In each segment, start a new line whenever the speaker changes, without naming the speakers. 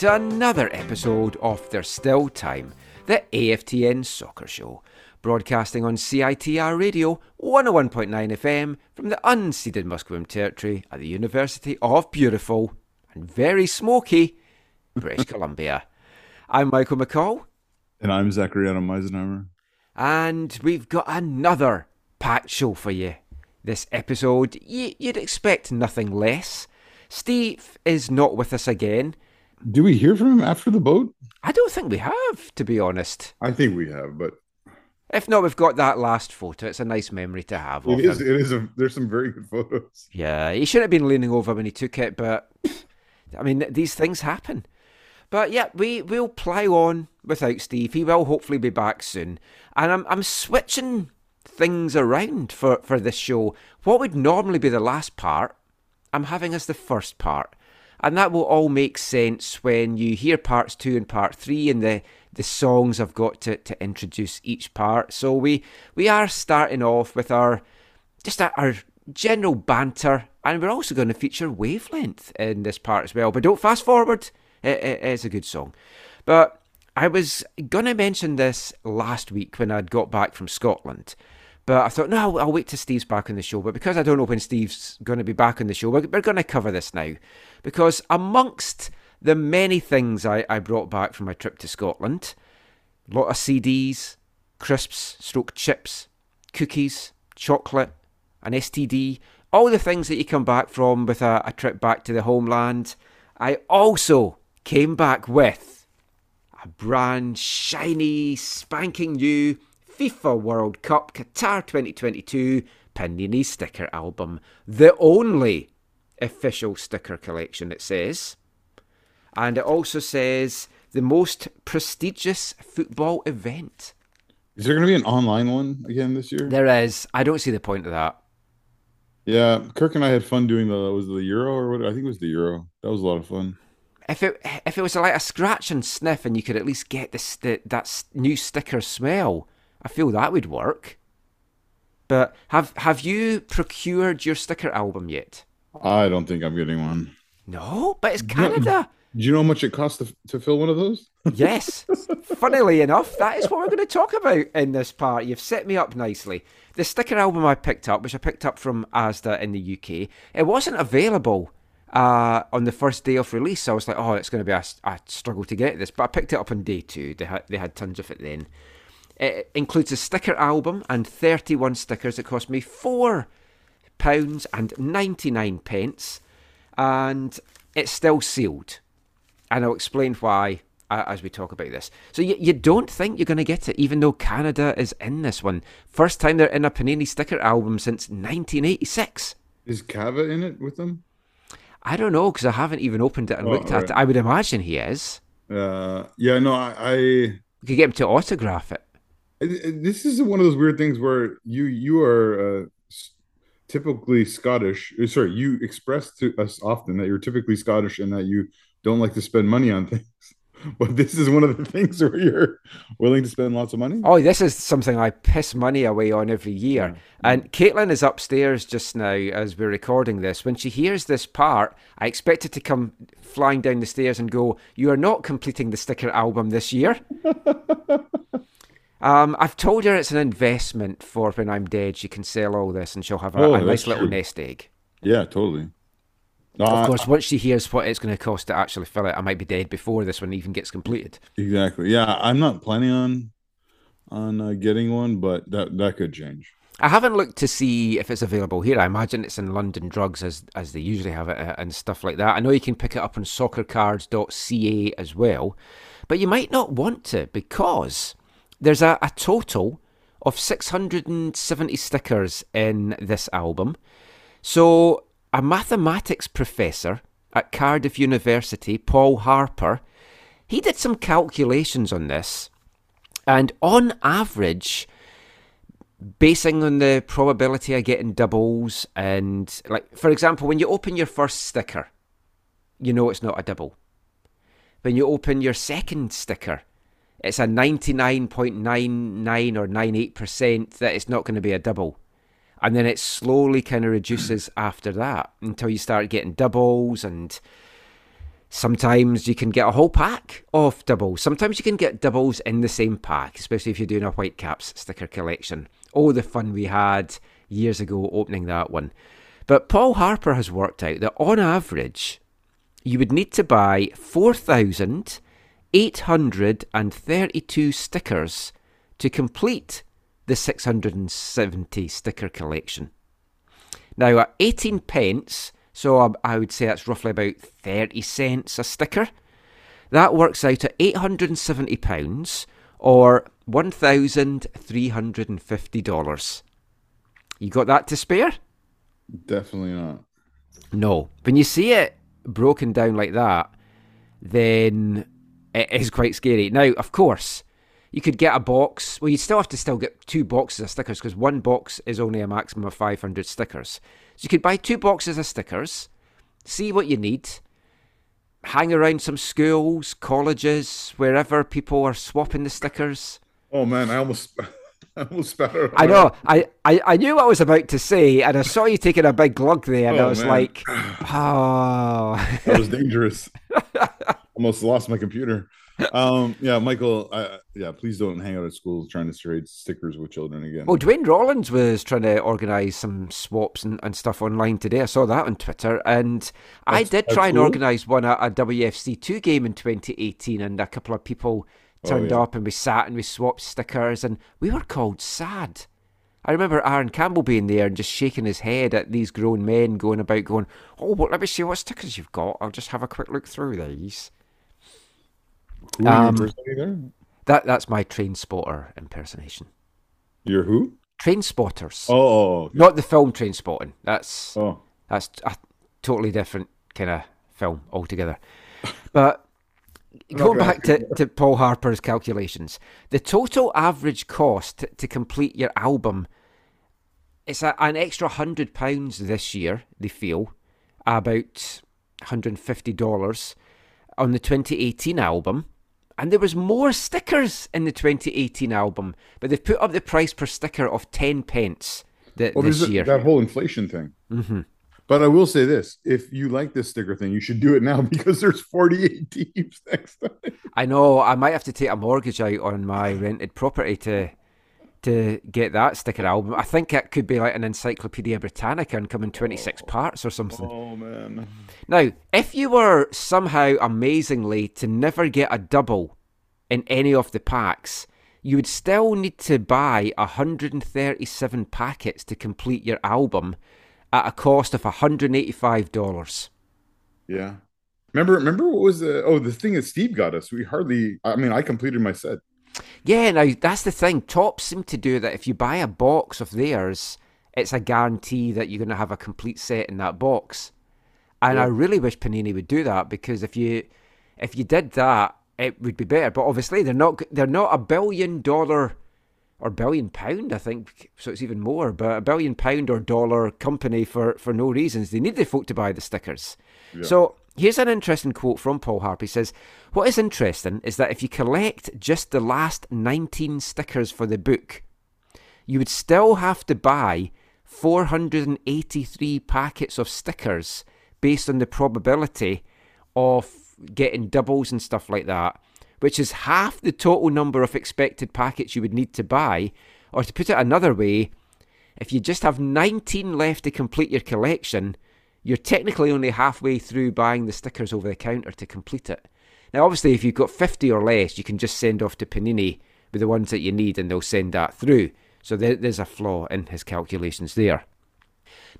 To another episode of There's Still Time, the AFTN Soccer Show, broadcasting on CITR Radio 101.9 FM from the unceded Musqueam Territory at the University of Beautiful and very smoky British Columbia. I'm Michael McCall,
And I'm Zachariah Meisenheimer.
and we've got another packed show for you. This episode, y- you'd expect nothing less. Steve is not with us again.
Do we hear from him after the boat?
I don't think we have, to be honest.
I think we have, but
If not, we've got that last photo. It's a nice memory to have
it is.
him.
It is. A, there's some very good photos.
Yeah, he shouldn't have been leaning over when he took it, but I mean, these things happen. But yeah, we will plough on without Steve. He will hopefully be back soon. And I'm I'm switching things around for, for this show. What would normally be the last part, I'm having as the first part. And that will all make sense when you hear parts two and part three and the, the songs I've got to, to introduce each part. So we we are starting off with our just our, our general banter, and we're also going to feature wavelength in this part as well. But don't fast forward; it, it is a good song. But I was going to mention this last week when I'd got back from Scotland. But I thought, no, I'll, I'll wait till Steve's back on the show. But because I don't know when Steve's going to be back on the show, we're, we're going to cover this now. Because amongst the many things I, I brought back from my trip to Scotland, a lot of CDs, crisps, stroke chips, cookies, chocolate, an STD, all the things that you come back from with a, a trip back to the homeland. I also came back with a brand shiny, spanking new FIFA World Cup Qatar 2022 Panini sticker album. The only official sticker collection, it says. And it also says the most prestigious football event.
Is there going to be an online one again this year?
There is. I don't see the point of that.
yeah, Kirk and I had fun doing the was the Euro or what? I think it was the Euro. That was a lot of fun.
If it if it was like a scratch and sniff, and you could at least get this the, that new sticker smell, I feel that would work. But have have you procured your sticker album yet?
I don't think I'm getting one.
No, but it's Canada.
Do you know how much it costs to, to fill one of those?
Yes. Funnily enough, that is what we're going to talk about in this part. You've set me up nicely. The sticker album I picked up, which I picked up from Asda in the UK, it wasn't available uh, on the first day of release. So I was like, oh, it's going to be a, a struggle to get this. But I picked it up on day two. They had, they had tons of it then. It includes a sticker album and 31 stickers. It cost me £4 and 99 pence. And it's still sealed and I'll explain why uh, as we talk about this. So you, you don't think you're going to get it, even though Canada is in this one. First time they're in a Panini sticker album since 1986.
Is Kava in it with them?
I don't know because I haven't even opened it and
Oh,
looked at
right.
it. I would imagine he is.
Uh, yeah, no, I, I
We could get him to autograph it.
This is one of those weird things where you you are uh, typically Scottish. uh, Sorry, you express to us often that you're typically Scottish and that you don't like to spend money on things. But this is one of the things where you're willing to spend lots of money.
Oh, this is something I piss money away on every year. And Caitlin is upstairs just now as we're recording this. When she hears this part, I expect her to come flying down the stairs and go, You are not completing the sticker album this year. Um, I've told her it's an investment for when I'm dead. She can sell all this and she'll have a,
Oh,
a nice little
true.
nest egg.
Yeah, totally.
Of
Uh,
course, once she hears what it's going to cost to actually fill it, I might be dead before this one even gets completed.
exactly. Yeah, I'm not planning on on uh, getting one, but that that could change.
I haven't looked to see if it's available here. I imagine it's in London Drugs as as they usually have it uh, and stuff like that. I know you can pick it up on soccercards.ca as well, but you might not want to because there's a, a total of 670 stickers in this album. So, a mathematics professor at Cardiff University, Paul Harper, he did some calculations on this, and on average, basing on the probability of getting doubles, and like for example, when you open your first sticker, you know it's not a double. When you open your second sticker, it's a 99.99 or 98% that it's not going to be a double. And then it slowly kind of reduces after that until you start getting doubles and sometimes you can get a whole pack of doubles. Sometimes you can get doubles in the same pack, especially if you're doing a Whitecaps sticker collection. Oh, the fun we had years ago opening that one. But Paul Harper has worked out that on average, you would need to buy 4,832 stickers to complete the 670 sticker collection. Now, at 18 pence, so I- I would say that's roughly about 30 cents a sticker, that works out at £870 or $1,350. You got that to spare?
Definitely not.
No. When you see it broken down like that, then it is quite scary. Now, of course, you could get a box. Well, you still have to still get two boxes of stickers because one box is only a maximum of 500 stickers. So you could buy two boxes of stickers, see what you need, hang around some schools, colleges, wherever people are swapping the stickers.
Oh man, I almost I almost spat.
I know. I, I, I knew what I was about to say, and I saw you taking a big glug there, and oh, I
Oh,
was
man.
like, oh.
That was dangerous. almost lost my computer. Um, yeah, Michael. I, yeah, please don't hang out at schools trying to trade stickers with children again.
Well, Dwayne Rollins was trying to organise some swaps and, and stuff online today. I saw that on Twitter, and I did
that's
try and
cool.
organise one at a WFC2 game in 2018, and a couple of people turned
Oh, yeah.
up, and we sat and we swapped stickers, and we were called sad. I remember Aaron Campbell being there and just shaking his head at these grown men going about, going, "Oh, well, let me see what stickers you've got. I'll just have a quick look through these."
Who are
um,
you personally there?
That that's my train spotter impersonation.
You're who?
Train spotters,
Oh, oh, okay.
not the film Train Spotting. That's
oh.
That's a totally different kind of film altogether. But going back to, to Paul Harper's calculations, the total average cost to, to complete your album it's a, an extra hundred pounds this year. They feel about hundred and fifty dollars on the 2018 album, and there was more stickers in the 2018 album, but they've put up the price per sticker of ten pence th-
Well,
this year.
that whole inflation thing.
hmm
But I will say this: if you like this sticker thing, you should do it now because there's 48 teams next time.
I know I might have to take a mortgage out on my rented property to to get that sticker album. I think it could be like an Encyclopedia Britannica and come in 26 parts or something.
Oh man,
Now, if you were somehow amazingly to never get a double in any of the packs, you would still need to buy 137 packets to complete your album at a cost of $185.
yeah. Remember, remember what was the oh the thing that Steve got us? We hardly. I mean, I completed my set.
Yeah, now that's the thing. Topps seem to do that if you buy a box of theirs, it's a guarantee that you're going to have a complete set in that box. And I really wish Panini would do that because if you if you did that, it would be better. But obviously, they're not they're not a billion dollar or billion pound, I think, so it's even more. But a billion pound or dollar company for for no reasons. They need the folk to buy the stickers.
Yeah.
So here's an interesting quote from Paul Harp. He says, What is interesting is that if you collect just the last 19 stickers for the book, you would still have to buy 483 packets of stickers based on the probability of getting doubles and stuff like that. which is half the total number of expected packets you would need to buy. Or to put it another way, if you just have 19 left to complete your collection, you're technically only halfway through buying the stickers over the counter to complete it. Now, obviously, if you've got 50 or less, you can just send off to Panini with the ones that you need and they'll send that through. So there, there's a flaw in his calculations there.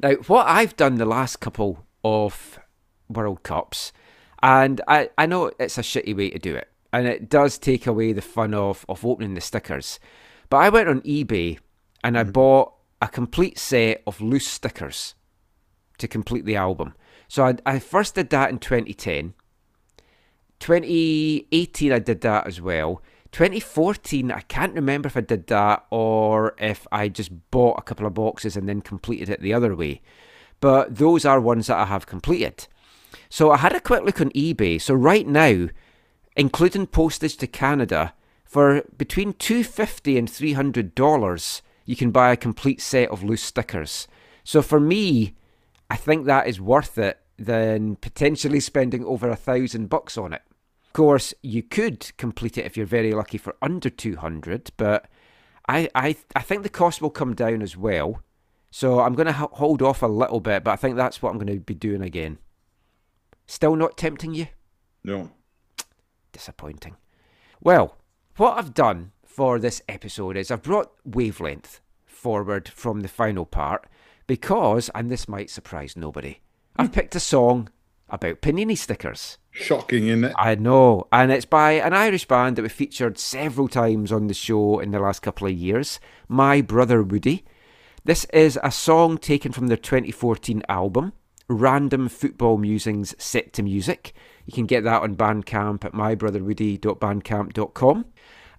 Now, what I've done the last couple of World Cups, and I, I know it's a shitty way to do it, and it does take away the fun of, of opening the stickers. But I went on eBay and I mm-hmm. bought a complete set of loose stickers to complete the album. So I, I first did that in 2010. 2018, I did that as well. 2014, I can't remember if I did that or if I just bought a couple of boxes and then completed it the other way. But those are ones that I have completed. So I had a quick look on eBay. So right now, including postage to Canada, for between 250 and 300 dollars, you can buy a complete set of loose stickers. So for me, I think that is worth it than potentially spending over a thousand bucks on it. Of course, you could complete it if you're very lucky for under 200, but I, I, I think the cost will come down as well. So I'm going to hold off a little bit, but I think that's what I'm going to be doing again. Still not tempting you?
No.
Disappointing. Well, what I've done for this episode is I've brought wavelength forward from the final part because, and this might surprise nobody, I've hmm. picked a song about panini stickers.
Shocking, isn't it?
I know, and it's by an Irish band that we featured several times on the show in the last couple of years, My Brother Woody. This is a song taken from their 2014 album, Random Football Musings Set to Music. You can get that on Bandcamp at mybrotherwoody.bandcamp.com.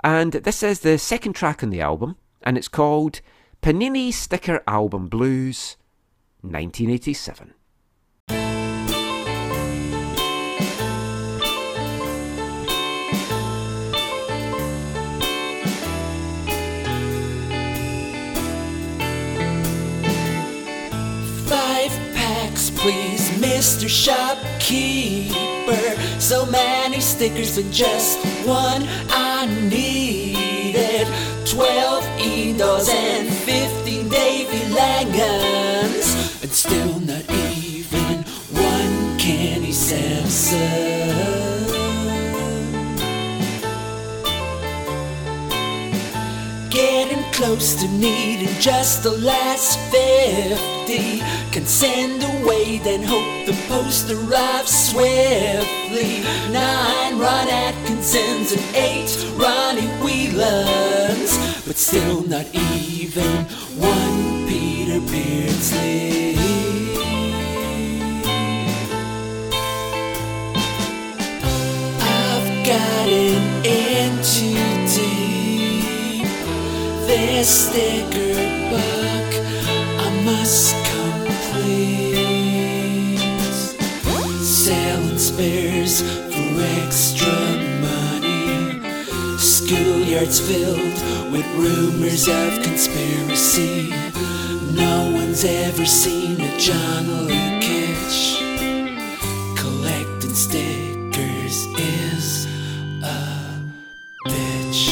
And this is the second track on the album, and it's called Panini Sticker Album Blues 1987.
Five packs, please, Mr. Shopkeeper. So many stickers and just one I needed. Twelve fifteen And still not even one Kenny Sansom. Getting close to needing just the last 50. Can send away, then hope the post arrives swiftly. Nine Ron Atkinsons and eight Ronnie Whelans. But still not even one Beardsley. I've gotten deep. This book I must complete. Selling spares for extra money. Schoolyards filled with rumors of conspiracy. No one's ever seen a John Lukic. Collecting stickers is a bitch.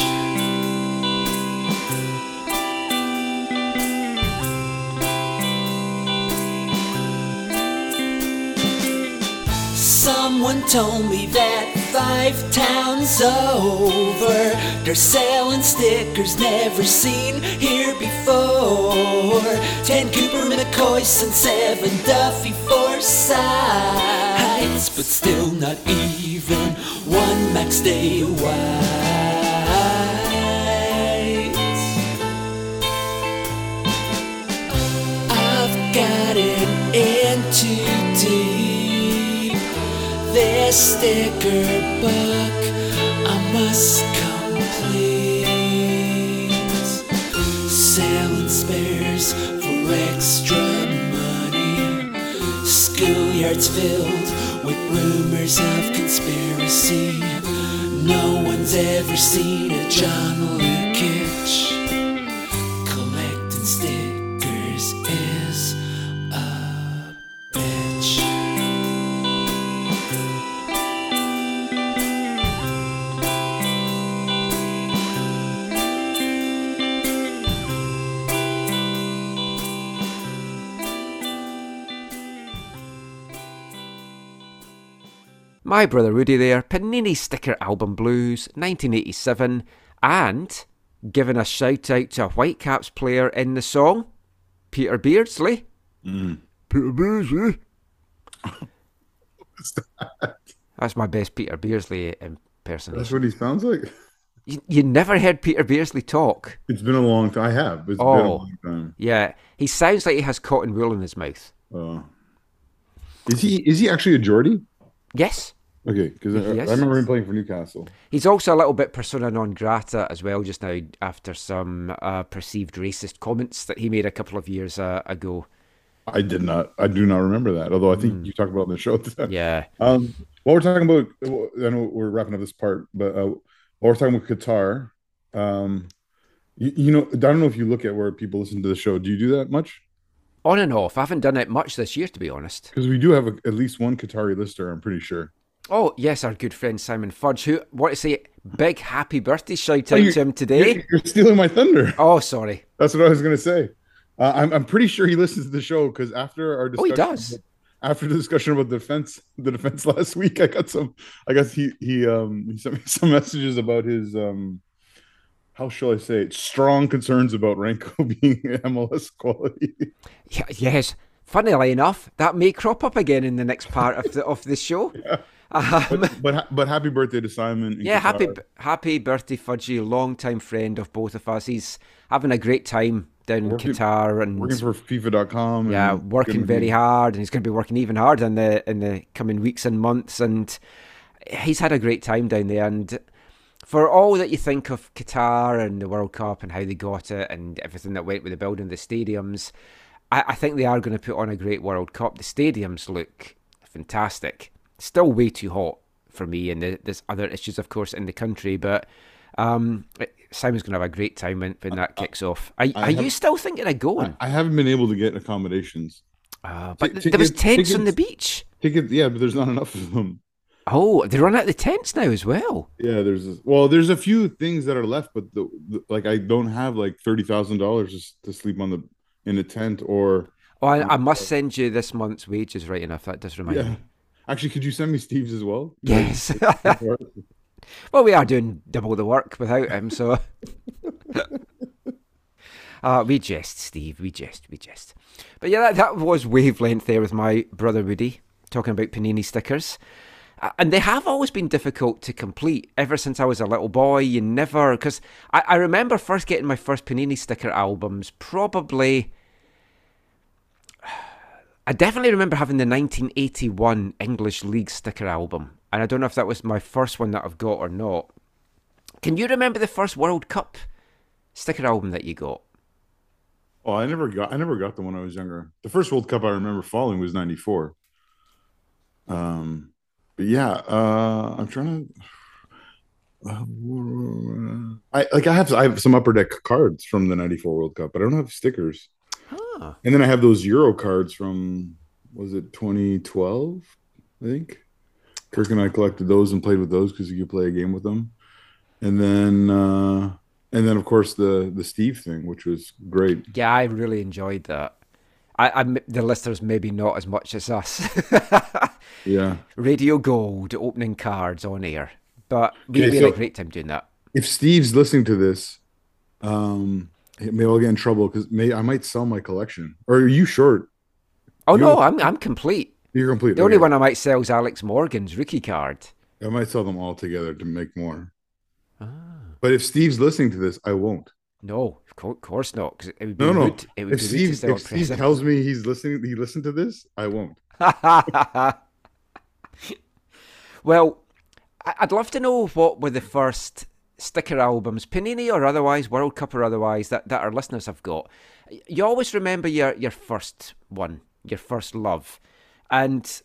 Someone told me that five towns over they're selling stickers never seen here before. Ten Cooper McCoys and seven Duffy Forsyths, but still not even one Max Day White. This sticker book I must complete. Selling spares for extra money. Schoolyards filled with rumors of conspiracy. No one's ever seen a John Lukic.
My Brother Woody there, Panini Sticker Album Blues, 1987, and giving a shout out to a Whitecaps player in the song, Peter Beardsley. Peter Beardsley. That's my best Peter Beardsley impersonation.
That's what he sounds like.
You, you never heard Peter Beardsley talk.
It's been a long time. I have. It's been a
Oh.
long time.
Yeah, he sounds like he has cotton wool in his mouth.
Uh, is he is he actually a Geordie?
Yes.
Okay, because I, I remember him playing for Newcastle.
He's also a little bit persona non grata as well just now after some uh, perceived racist comments that he made a couple of years uh, ago.
I did not. I do not remember that. Although I think you talked about it in the show.
Yeah.
Um, while we're talking about, I know we're wrapping up this part, but uh, while we're talking about Qatar, um, you, you know, I don't know if you look at where people listen to the show. Do you do that much?
On and off. I haven't done it much this year, to be honest.
Because we do have a, at least one Qatari listener. I'm pretty sure.
Oh, yes, our good friend Simon Fudge, who, want to say, big happy birthday shout
Oh,
out
you-
to him today.
You're, you're stealing my thunder.
Oh, sorry.
That's what I was going to say. Uh, I'm I'm pretty sure he listens to the show because after our
Oh, he
discussion,
does.
after the discussion about the defense, the defense last week, I got some. I guess he he um he sent me some messages about his um how shall I say it strong concerns about Ranko being MLS quality.
Yeah, yes. Funnily enough, that may crop up again in the next part of the of the show. Um,
but ha- but happy birthday to Simon.
yeah, happy
Qatar.
happy birthday, Fudgy, long time friend of both of us. He's having a great time down in Qatar and
working for FIFA.com.
yeah,
and
working very
be-
hard, and he's going to be working even harder in the in the coming weeks and months. And he's had a great time down there. And for all that you think of Qatar and the World Cup and how they got it and everything that went with the building of the stadiums, I, I think they are going to put on a great World Cup. The stadiums look fantastic. Still way too hot for me, and the, there's other issues, of course, in the country. But um, Simon's going to have a great time when, when that kicks off. Are, are you still thinking of going?
I haven't been able to get accommodations.
Uh, but
Ti-
th- there was tents on the beach.
Yeah, but there's not enough of them.
Oh, they run out of the tents now as well.
Yeah, there's well, there's a few things that are left, but the, the like I don't have like thirty thousand dollars just to sleep on the in a tent or
Oh, I, I must send you this month's wages, right enough. That does remind
yeah.
me.
Actually, could you send me Steve's as well?
Yes. well, we are doing double the work without him, so. uh, we jest, Steve. We jest. We jest. But yeah, that, that was wavelength there with my brother Woody talking about panini stickers. And they have always been difficult to complete ever since I was a little boy. You never, because I, I remember first getting my first Panini sticker albums probably. I definitely remember having the 1981 English League sticker album, and I don't know if that was my first one that I've got or not. Can you remember the first World Cup sticker album that you got?
Oh, I never got I never got them when I was younger. The first World Cup I remember following was '94. Um, but yeah, uh, I'm trying to. I like I have I have some upper deck cards from the '94 World Cup, but I don't have stickers.
Ah,
And then I have those Euro cards from was it 2012? I think Kirk and I collected those and played with those because you could play a game with them. And then uh and then of course the the Steve thing, which was great.
yeah, I really enjoyed that. I, I the listeners maybe not as much as us.
Yeah.
Radio Gold opening cards on air, but we,
Okay,
we had a great time doing that.
If Steve's listening to this, um maybe I'll get in trouble because may I might sell my collection. Or are you short?
Oh
You-
no, I'm I'm complete.
You're complete.
The only one I might sell is Alex Morgan's rookie card.
I might sell them all together to make more.
Ah.
But if Steve's listening to this, I won't.
No, of course not, because it would be
No, no.
rude. It would
If
be
Steve, if Steve tells me he's listening, he listened to this, I won't.
well, I'd love to know what were the first sticker albums, Panini or otherwise, World Cup or otherwise, that, that our listeners have got. You always remember your, your first one, your first love. And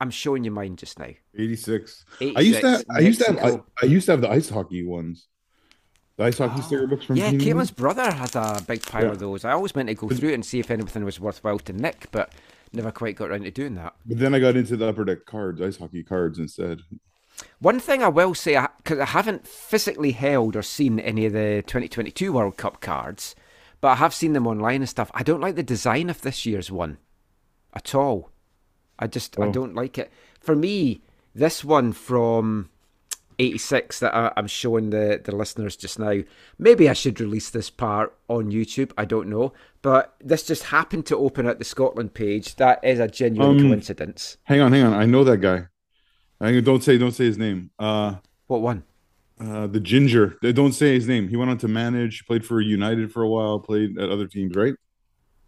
I'm showing you mine just now.
86. I used to have, I used to have I, I used to have the ice hockey ones. The ice hockey sticker books from
Yeah,
Panini.
Caitlin's brother had a big pile
Yeah.
of those. I always meant to go through it and see if anything was worthwhile to nick, but never quite got around to doing that.
But then I got into the upper deck cards, ice hockey cards instead.
One thing I will say, because I, haven't physically held or seen any of the 2022 World Cup cards, but I have seen them online and stuff. I don't like the design of this year's one at all. I just I
Oh.
don't like it. For me, This one from 86 that I, I'm showing the, the listeners just now. Maybe I should release this part on YouTube. I don't know. But this just happened to open at the Scotland page. That is a genuine
Um,
coincidence.
Hang on, hang on. I know that guy. I don't say don't say his name. Uh
What one?
uh the ginger. They Don't say his name. He went on to manage, played for United for a while, played at other teams, right?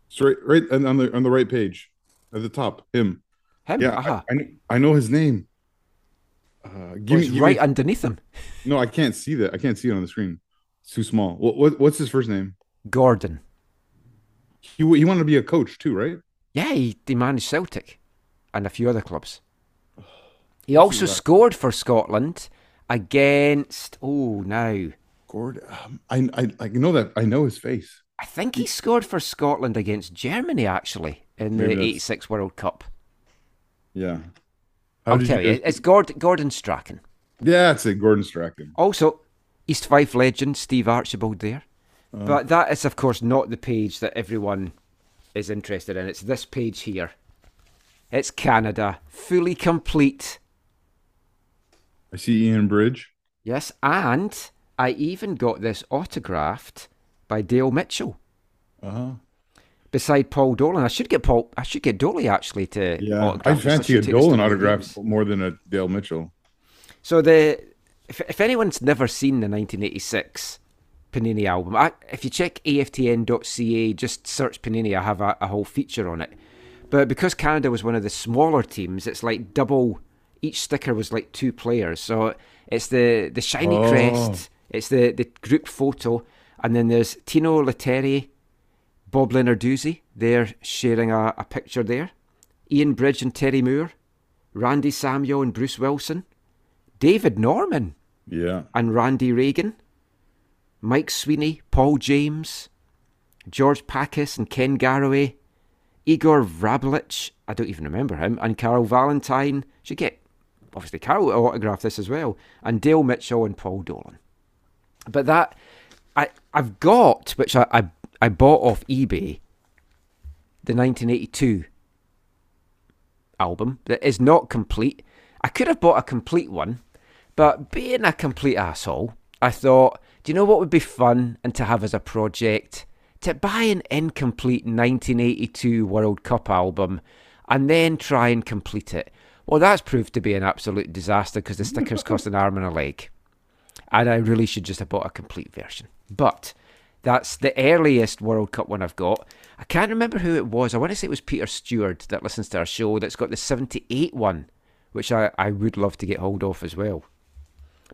Straight right and on the on the right page. At the top. Him.
Him?
Yeah,
Aha.
I, I, I know his name. Uh, give me,
it's
give
right
me-
underneath him.
no, I can't see that. I can't see it on the screen. It's too small. What, what what's his first name?
Gordon.
He he wanted to be a coach too, right?
Yeah, he, he managed Celtic and a few other clubs. He also scored for Scotland against. Oh, now.
Gord, um, I, I I know that I know his face.
I think he scored for Scotland against Germany, actually, in the
Maybe that's-
86 World Cup.
Yeah. How
I'll
did
tell you, it's Gord, Gordon Strachan.
Yeah, it's a Gordon Strachan.
Also, East Fife legend Steve Archibald there.
Uh-huh.
But that is, of course, not the page that everyone is interested in. It's this page here. It's Canada, fully complete.
I see Ian Bridge.
Yes, and I even got this autographed by Dale Mitchell
Uh huh.
beside Paul Dolan. I should get Paul. I should get Dolly actually to.
Yeah, I fancy a
take this to
Dolan autograph more than a Dale Mitchell.
So the if, if anyone's never seen the 1986 Panini album, I, if you check aftn.ca, just search Panini. I have a, a whole feature on it. But because Canada was one of the smaller teams, it's like double. Each sticker was like two players, so it's the the shiny
Oh.
crest, it's the the group photo, and then there's Tino Lettieri, Bob Lenarduzzi. They're sharing a, a picture there. Ian Bridge and Terry Moore, Randy Samuel and Bruce Wilson, David Norman
Yeah.
and Randy Ragan, Mike Sweeney, Paul James, George Pakos and Ken Garraway, Igor Vrablic, I don't even remember him, and Carl Valentine. Should get, obviously, Carl will autograph this as well, and Dale Mitchell and Paul Dolan. But that, I, I've got, which I, I, I bought off eBay, the 1982 album that is not complete. I could have bought a complete one, but being a complete asshole, I thought, do you know what would be fun and to have as a project? To buy an incomplete 1982 World Cup album and then try and complete it. Well, that's proved to be an absolute disaster because the stickers cost an arm and a leg. And I really should just have bought a complete version. But that's the earliest World Cup one I've got. I can't remember who it was. I want to say it was Peter Stewart that listens to our show that's got the 78 one, which I, I would love to get hold of as well.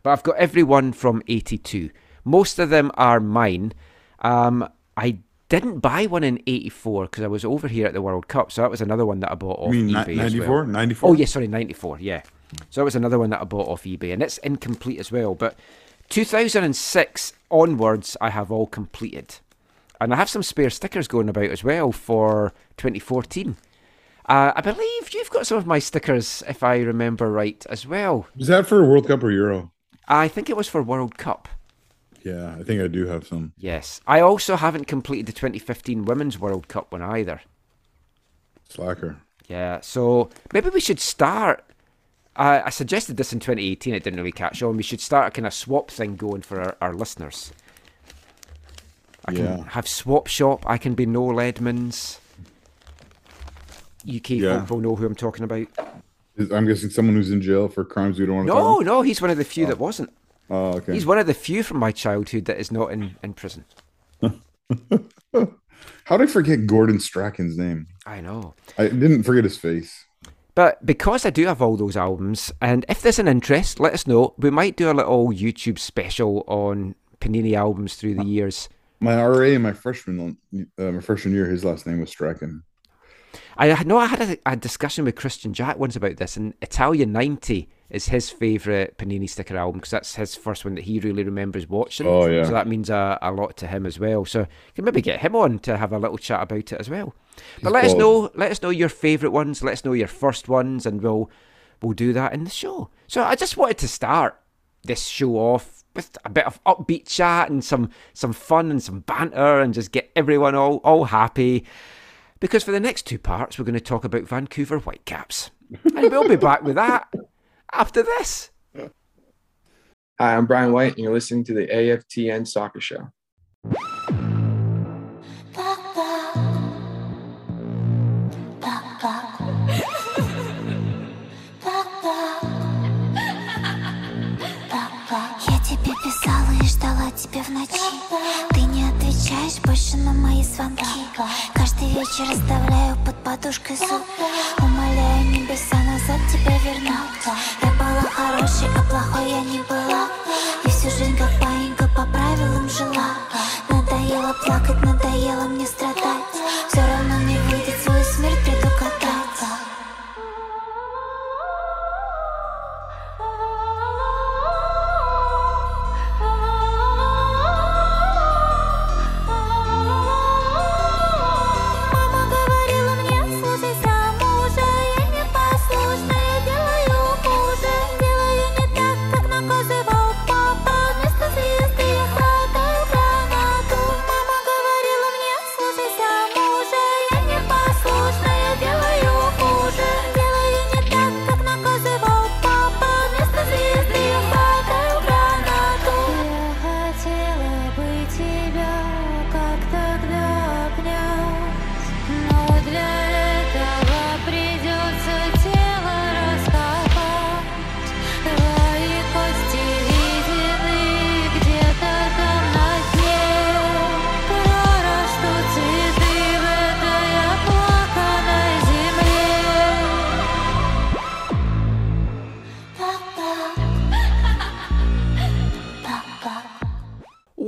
But I've got every one from 82. Most of them are mine. Um, I didn't buy one in 84 because I was over here at the World Cup, so that was another one that I bought off
mean
eBay. as
94?
well.
94?
Oh, yeah, sorry, 94, yeah. So that was another one that I bought off eBay, and it's incomplete as well. But 2006 onwards, I have all completed. And I have some spare stickers going about as well for 2014. Uh, I believe you've got some of my stickers, if I remember right, as well.
Was that for World Cup or Euro?
I think it was for World Cup.
Yeah, I think I do have some.
Yes. I also haven't completed the 2015 Women's World Cup one either.
Slacker.
Yeah, so maybe we should start. I I suggested this in 2018, it didn't really catch on. We should start a kind of swap thing going for our, our listeners. I can
Yeah.
have Swap Shop, I can be Noel Edmonds. UK
Yeah.
folk will know who I'm talking about.
I'm guessing someone who's in jail for crimes we don't want to
No, no, he's one of the few oh. that wasn't.
Oh, okay.
He's one of the few from my childhood that is not in, in prison.
How did I forget Gordon Strachan's name?
I know.
I didn't forget his face.
But because I do have all those albums, and if there's an interest, let us know. We might do a little YouTube special on Panini albums through the years.
My RA in my freshman uh, my freshman year, his last name was Strachan.
I know I had a, a discussion with Kristian Jack once about this, and Italia 90 is his favourite Panini sticker album because that's his first one that he really remembers watching.
Oh, yeah.
So that means a, a lot to him as well. So you can maybe get him on to have a little chat about it as well. But
He's
let us know, let us know your favourite ones. Let us know your first ones, and we'll we'll do that in the show. So I just wanted to start this show off with a bit of upbeat chat and some some fun and some banter, and just get everyone all all happy. Because for the next two parts, we're going to talk about Vancouver Whitecaps, and we'll be back with that after this.
Hi, I'm Brian White, and you're listening to the AFTN Soccer Show.
Тебе писала и ждала тебя в ночи Ты не отвечаешь больше на мои звонки Каждый вечер оставляю под подушкой зуб Умоляю небеса назад тебя вернуть хорошей, а плохой я не была. И всю жизнь как паинька по правилам жила. Надоело плакать, надоело мне страдать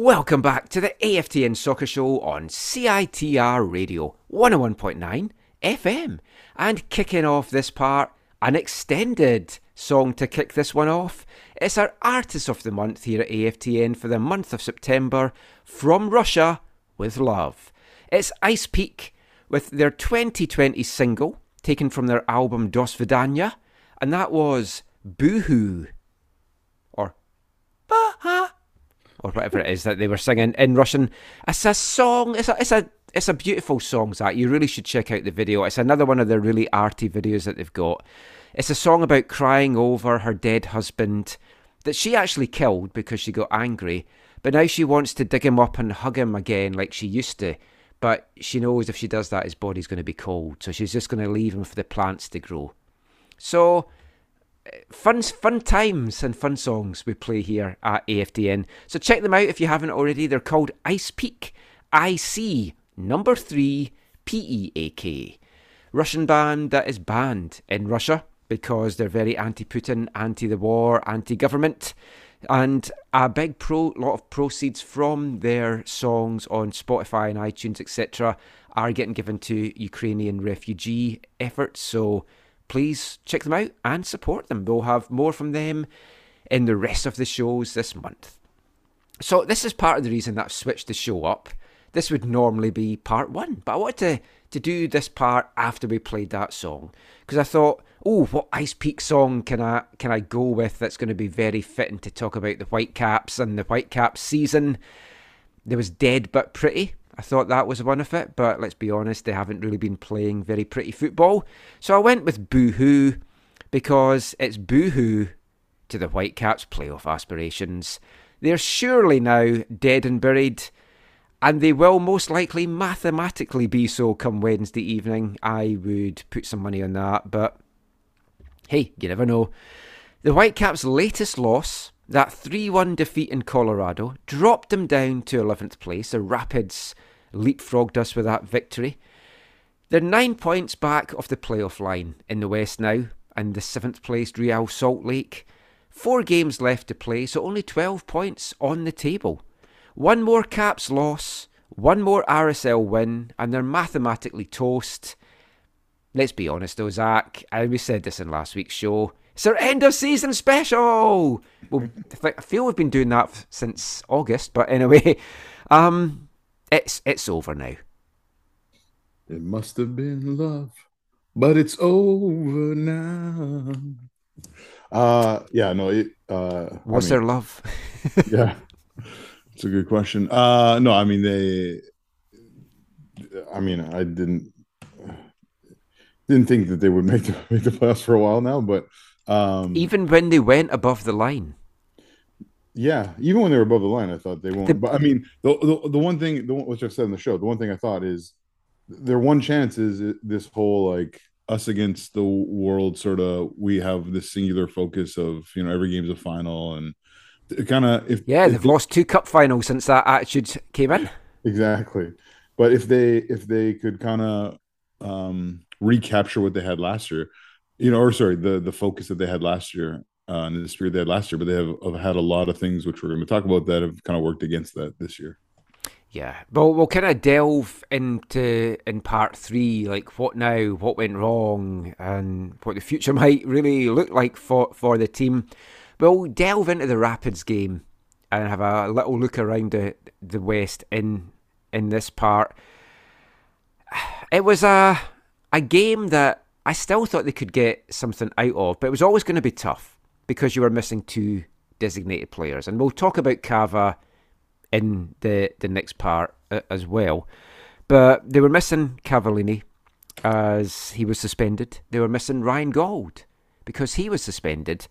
Welcome back to the AFTN Soccer Show on CITR Radio 101.9 FM. And kicking off this part, an extended song to kick this one off. It's our Artist of the Month here at AFTN for the month of September from Russia with Love. It's Ice Peak with their 2020 single taken from their album Dos Vidanya, and that was Boohoo or Baha or whatever it is that they were singing in Russian. It's a song. It's a it's a it's a beautiful song. Zach, you really should check out the video. It's another one of their really arty videos that they've got. It's a song about crying over her dead husband that she actually killed because she got angry, but now she wants to dig him up and hug him again like she used to. But she knows if she does that, his body's going to be cold, so she's just going to leave him for the plants to grow. So fun fun times and fun songs we play here at AFTN. So check them out if you haven't already. They're called Ice Peak, I C number three P E A K. Russian band that is banned in Russia because they're very anti-Putin, anti the war, anti-government, and a big pro lot of proceeds from their songs on Spotify and iTunes, etc., are getting given to Ukrainian refugee efforts. So please check them out and support them. We'll have more from them in the rest of the shows this month. So this is part of the reason that I've switched the show up. This would normally be part one, but I wanted to, to do this part after we played that song because I thought, oh, what Ice Peak song can I can I go with that's going to be very fitting to talk about the Whitecaps and the Whitecaps season? There was Dead but Pretty. I thought that was one of it, but let's be honest, they haven't really been playing very pretty football. So I went with Boo Hoo because it's Boo Hoo to the Whitecaps' playoff aspirations. They're surely now dead and buried, and they will most likely mathematically be so come Wednesday evening. I would put some money on that, but hey, you never know. The Whitecaps' latest loss, that 3 1 defeat in Colorado, dropped them down to 11th place. The Rapids leapfrogged us with that victory. They're nine points back of the playoff line in the West now, and the seventh placed Real Salt Lake. Four games left to play, so only 12 points on the table. One more Caps loss, one more RSL win, and they're mathematically toast. Let's be honest though, Zach, and we said this in last week's show. It's our end of season special! Well, I feel we've been doing that since August, but anyway, um, it's it's over now.
It must have been love, but it's over now. Uh yeah, no, it uh I
Was
mean,
there love?
yeah. It's a good question. Uh no, I mean they I mean, I didn't didn't think that they would make the make the playoffs for a while now, but Um,
Even when they went above the line.
Yeah, even when they were above the line, I thought they won't.
The-
but I mean, the, the the one thing, the one, which I've said in the show, the one thing I thought is their one chance is this whole like us against the world sort of. We have this singular focus of you know every game's a final, and it kind of if
Yeah,
if
they've lost two cup finals since that attitude came in.
exactly. But if they if they could kind of um recapture what they had last year, you know, or sorry, the the focus that they had last year. Uh, and the spirit they had last year, but they have, have had a lot of things which we're going to talk about that have kind of worked against that this year.
Yeah, well, we'll kind of delve into in part three, like what now, what went wrong, and what the future might really look like for for the team. We'll delve into the Rapids game and have a little look around the the West in in this part. It was a a game that I still thought they could get something out of, but it was always going to be tough because you were missing two designated players, and we'll talk about Cava in the the next part uh, as well. But they were missing Cavallini as he was suspended. They were missing Ryan Gauld because he was suspended.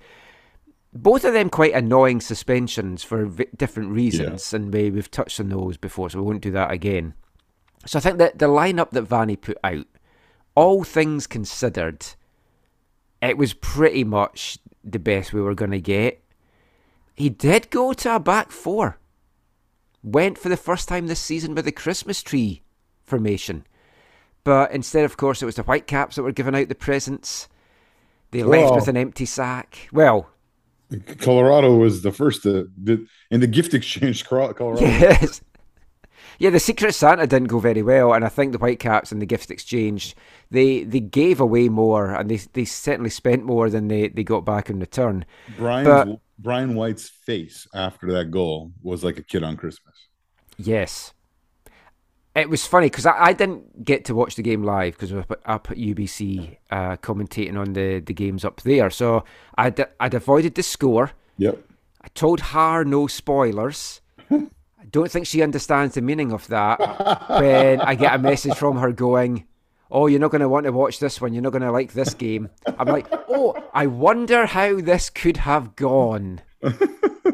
Both of them quite annoying suspensions for v- different reasons, and we, we've touched on those before, so we won't do that again. So I think that the lineup that Vanni put out, all things considered, it was pretty much the best we were going to get. He did go to a back four went for the first time this season with the Christmas tree formation. But instead, of course, it was the Whitecaps that were giving out the presents. They left with an empty sack. Well,
Colorado was the first to did in the gift exchange. Colorado,
yes. Yeah, the Secret Santa didn't go very well, and I think the Whitecaps and the gift exchange they they gave away more, and they they certainly spent more than they, they got back in return.
Brian's
But-
Brian White's face after that goal was like a kid on Christmas.
Yes. It was funny because I, I didn't get to watch the game live because I was up, at UBC uh, commentating on the, the games up there. So I'd, I'd avoided the score.
Yep.
I told her no spoilers. Don't think she understands the meaning of that when I get a message from her going, Oh, you're not going to want to watch this one. You're not going to like this game. I'm like, Oh, I wonder how this could have gone.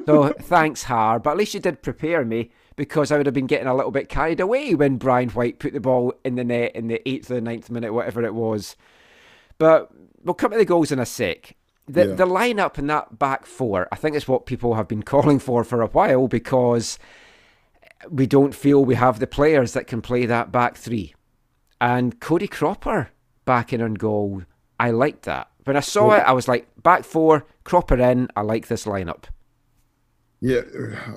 so thanks, Har. But at least you did prepare me because I would have been getting a little bit carried away when Brian White put the ball in the net in the eighth or the ninth minute, whatever it was. But we'll come to the goals in a sec. The
Yeah.
the lineup in that back four, I think is what people have been calling for for a while because we don't feel we have the players that can play that back three. And Cody Cropper back in on goal, I liked that. When I saw it, I was like, back four, Cropper in. I like this lineup.
Yeah,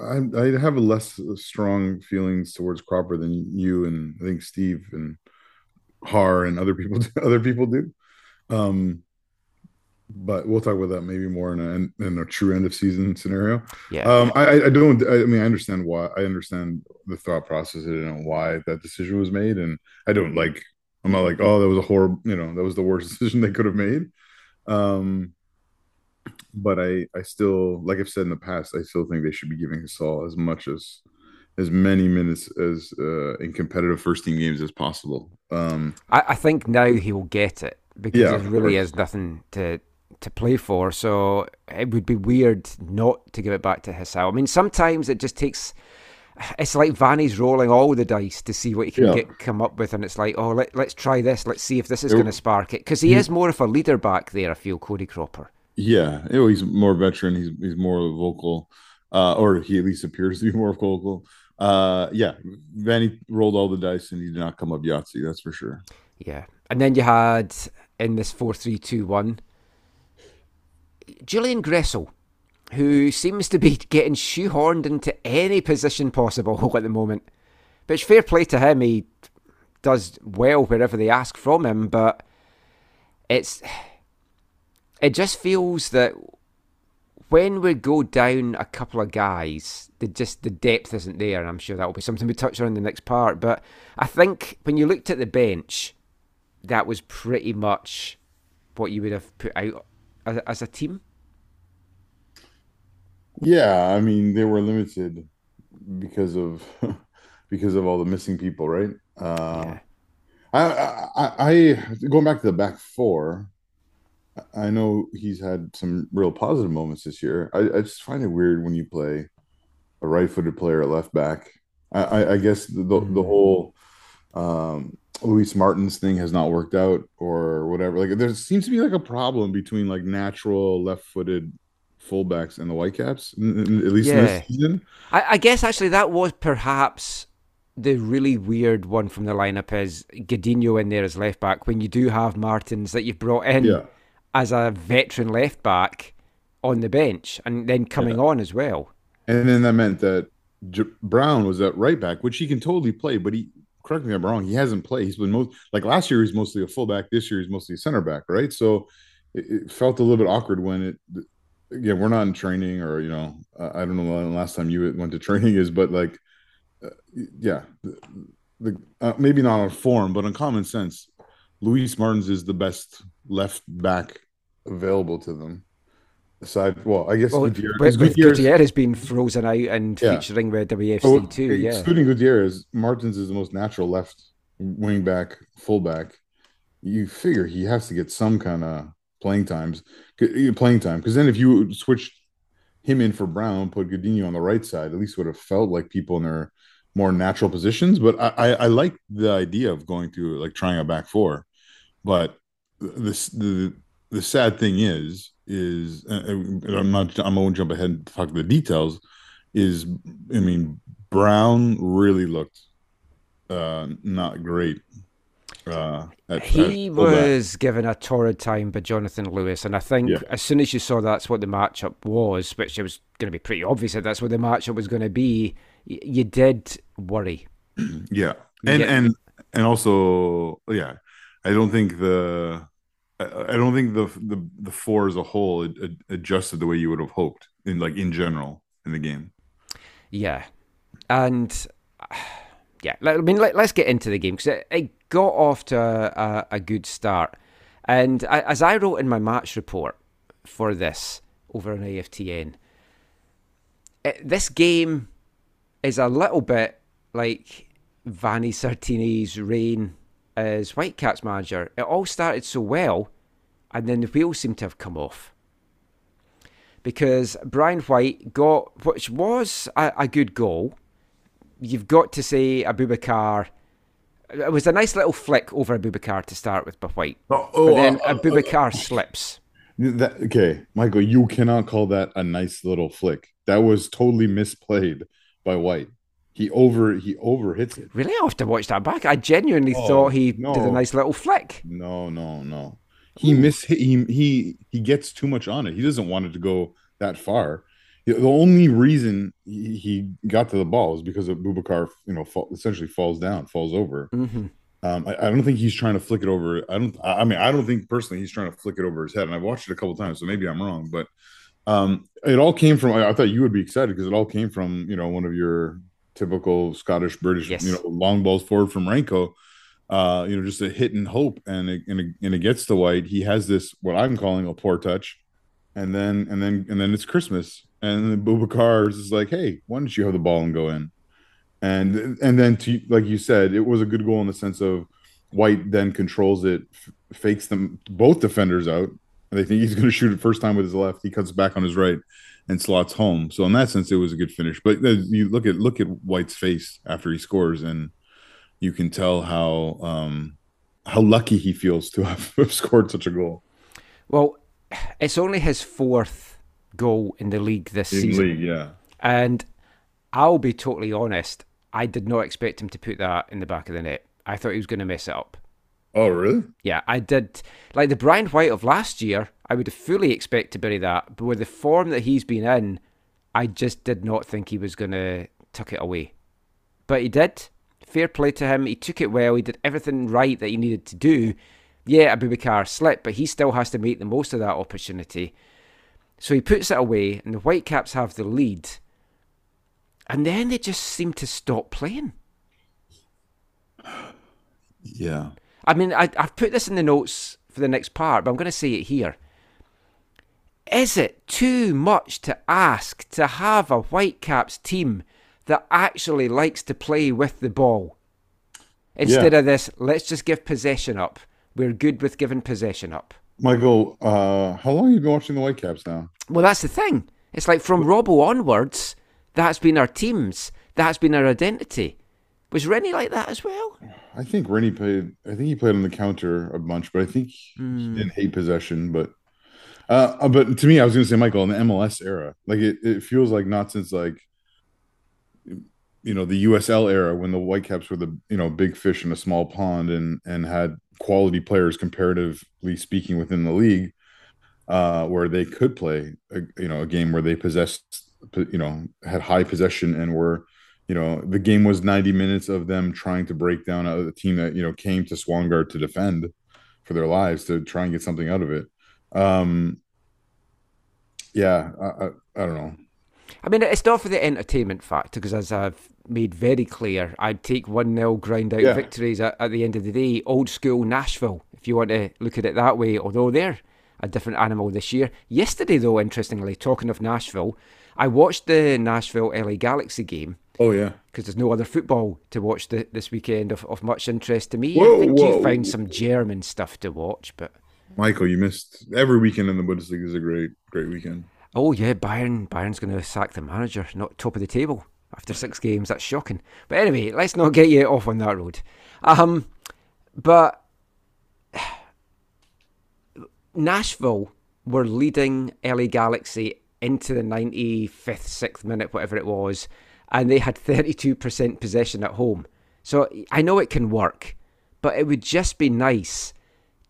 I, I have a less strong feelings towards Cropper than you and I think Steve and Har and other people other people do. Um, but we'll talk about that maybe more in a in a true end of season scenario.
Yeah.
Um, I I- don't. I mean, I understand why. I understand the thought process and why that decision was made, and I don't like. I'm not like, oh, that was a horrible. You know, that was the worst decision they could have made. Um, but I, I still, like I've said in the past, I still think they should be giving Hasal as much as, as many minutes as uh, in competitive first team games as possible. Um,
I, I think now he will get it because
Yeah,
there really is nothing to to play for. So it would be weird not to give it back to Hasal. I mean, sometimes it just takes. It's like Vanni's rolling all the dice to see what he can
Yeah.
get come up with, and it's like, oh, let, let's try this. Let's see if this is going to spark it because he
he-
is more of a leader back there. I feel Cody Cropper.
yeah, you know, he's more veteran. He's he's more vocal, uh, or he at least appears to be more vocal. Uh, yeah, Vanni rolled all the dice and he did not come up Yahtzee. That's for sure.
Yeah, and then you had in this four three two one, Julian Gressel, who seems to be getting shoehorned into any position possible at the moment. But fair play to him; he does well wherever they ask from him. But it's it just feels that when we go down a couple of guys, the just the depth isn't there, and I'm sure that will be something we touch on in the next part. But I think when you looked at the bench, that was pretty much what you would have put out as, as a team.
Yeah, I mean they were limited because of because of all the missing people, right? Uh,
Yeah.
I, I, I going back to the back four. I know he's had some real positive moments this year. I, I just find it weird when you play a right-footed player at left back. I, I, I guess the the, the whole um, Luis Martins thing has not worked out or whatever. Like there seems to be like a problem between like natural left-footed fullbacks and the Whitecaps, n- n- at least in
Yeah.
this season.
I, I guess actually that was perhaps the really weird one from the lineup is Godinho in there as left back when you do have Martins that you've brought in
Yeah.
as a veteran left back on the bench and then coming on as well.
And then that meant that J- Brown was at right back, which he can totally play, but he correct me if I'm wrong, he hasn't played. He's been most like last year he's mostly a fullback, this year he's mostly a center back, right? So it, it felt a little bit awkward when it again, we're not in training or you know, I don't know when the last time you went to training is, but like uh, yeah, the, the uh, maybe not on form, but on common sense, Luis Martins is the best left back available to them. Aside, well, I guess
Well,
Gutierrez- Gutierrez-
Gutierrez being frozen out and
Yeah.
featuring with WFC
Oh,
too, yeah.
Excluding Gutierrez, Martins is the most natural left wing back, fullback. You figure he has to get some kind of playing times, eh, playing time. Because then if you switch him in for Brown, put Godinho on the right side, at least would have felt like people in their more natural positions. But I, I, I like the idea of going to like trying a back four. But this the the sad thing is is uh, I'm not I'm going to jump ahead and talk the details. Is I mean Brown really looked uh not great. Uh, at,
He
at
was given a torrid time by Jonathan Lewis, and I think
Yeah.
as soon as you saw that's what the matchup was, which it was going to be pretty obvious that that's what the matchup was going to be, y- you did worry.
yeah and
Yeah.
and and also yeah i don't think the i don't think the the the four as a whole ad- ad- adjusted the way you would have hoped in like in general in the game.
Yeah, and yeah, I mean, let, us get into the game because it, it got off to a, a, good start, and I, as I wrote in my match report for this over on AFTN, it, eh, this game is a little bit like Vanni Sartini's reign as Whitecaps manager. It all started so well, and then the wheels seem to have come off because Brian White got, which was a, a good goal. You've got to say Abubakar. It was a nice little flick over Abubakar to start with by White,
oh,
but then
uh, uh,
Abubakar slips.
that, okay michael you cannot call that a nice little flick that was totally misplayed by white he over he over hits it
Really, I have to watch that back. I genuinely
Oh,
thought he
no.
did a nice little flick.
No, no, no. He miss he he he gets too much on it. He doesn't want it to go that far. The only reason he got to the ball is because of Bubakar, you know, fall, essentially falls down, falls over.
hmm
Um, I, I don't think he's trying to flick it over. I don't. I mean, I don't think personally he's trying to flick it over his head. And I've watched it a couple times, so maybe I'm wrong. But um, it all came from. I, I thought you would be excited because it all came from you know one of your typical Scottish British
Yes.
you know long balls forward from Ranko. Uh, you know, just a hit and hope, and it, and it, and it gets to White. He has this what I'm calling a poor touch, and then and then and then it's Christmas, and then Bubakar is like, hey, why don't you have the ball and go in? and and then to like you said, it was a good goal in the sense of White then controls it, f- fakes them both defenders out, and they think he's going to shoot it first time with his left. He cuts back on his right and slots home. So in that sense, it was a good finish. But uh, you look at look at White's face after he scores, and you can tell how um, how lucky he feels to have scored such a goal
Well, it's only his fourth goal in the league this
in
season.
league. Yeah,
And I'll be totally honest, I did not expect him to put that in the back of the net. I thought he was going to mess it up.
Oh, really?
Yeah, I did. Like the Brian White of last year, I would have fully expect to bury that. But with the form that he's been in, I just did not think he was going to tuck it away. But he did. Fair play to him. He took it well. He did everything right that he needed to do. Yeah, Abubakar slipped, but he still has to make the most of that opportunity. So he puts it away, and the Whitecaps have the lead. And then they just seem to stop playing.
Yeah.
I mean, I, I've put this in the notes for the next part, but I'm going to say it here. Is it too much to ask to have a Whitecaps team that actually likes to play with the ball? Instead
Yeah.
of this, let's just give possession up. We're good with giving possession up.
Michael, uh, how long have you been watching the Whitecaps now?
Well, that's the thing. It's like from Robbo onwards, that's been our teams. That's been our identity. Was Rennie like that as well?
I think Rennie played. I think he played on the counter a bunch, but I think he didn't hate possession. But, uh, uh, but to me, I was going to say Michael in the MLS era, like it, it feels like not since like, you know, the USL era when the Whitecaps were the you know big fish in a small pond and and had quality players comparatively speaking within the league, uh, where they could play a, you know a game where they possessed you know had high possession and were you know the game was 90 minutes of them trying to break down a, a team that you know came to Swangard to defend for their lives to try and get something out of it. Um, yeah, I, I, I don't know.
I mean, it's not for the entertainment factor because, as I've made very clear, I'd take 1 0 grind out
Yeah.
victories at, at the end of the day. Old school Nashville, if you want to look at it that way, although they're a different animal this year. Yesterday, though, interestingly, talking of Nashville, I watched the Nashville LA Galaxy game
Oh yeah,
because there's no other football to watch the, this weekend of, of much interest to me.
Whoa,
I think
whoa.
you found some German stuff to watch, but
Michael, you missed every weekend in the Bundesliga is a great great weekend.
Oh yeah, Bayern Bayern's going to sack the manager, not top of the table after six games. That's shocking. But anyway, let's not get you off on that road. Um, but Nashville were leading LA Galaxy into the 95th, 6th minute, whatever it was, and they had 32% possession at home. So I know it can work, but it would just be nice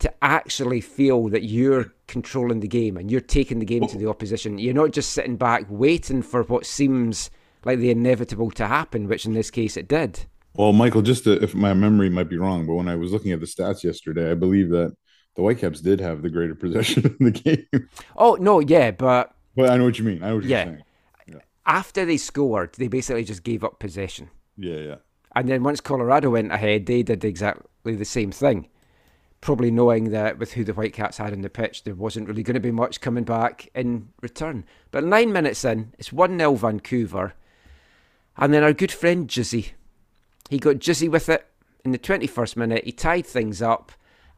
to actually feel that you're controlling the game and you're taking the game to the opposition. You're not just sitting back waiting for what seems like the inevitable to happen, which in this case it did.
Well, Michael, just to, if my memory might be wrong, but when I was looking at the stats yesterday, I believe that the Whitecaps did have the greater possession in the game.
Oh, no, yeah, but
but I know what you mean. I know what
Yeah.
you're saying.
after they scored, they basically just gave up possession.
Yeah, yeah.
And then once Colorado went ahead, they did exactly the same thing. Probably knowing that with who the Whitecaps had on the pitch, there wasn't really going to be much coming back in return. But nine minutes in, it's 1 0 Vancouver. And then our good friend Gyasi, he got Gyasi with it in the 21st minute. He tied things up.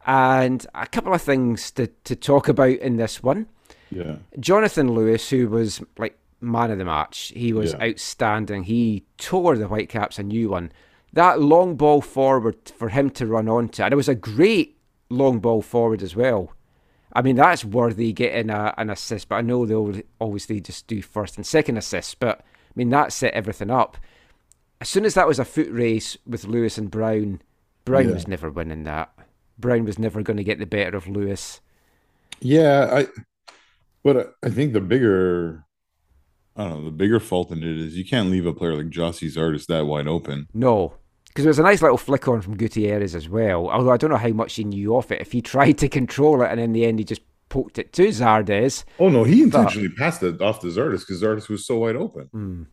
And a couple of things to, to talk about in this one.
Yeah.
Jonathan Lewis, who was like man of the match, he was
Yeah.
outstanding. He tore the Whitecaps a new one. That long ball forward for him to run onto, and it was a great long ball forward as well. I mean, that's worthy getting a, an assist, but I know they obviously just do first and second assists. But I mean, that set everything up. As soon as that was a foot race with Lewis and Brown, Brown
Yeah.
was never winning that. Brown was never going to get the better of Lewis.
Yeah, I but I- I think the bigger I don't know, the bigger fault in it is you can't leave a player like Gyasi Zardes that wide open.
No, because there was a nice little flick on from Gutierrez as well. Although I don't know how much he knew of it. If he tried to control it and in the end he just poked it to Zardes.
Oh no, he intentionally passed it off to Zardes because Zardes was so wide open. Hmm.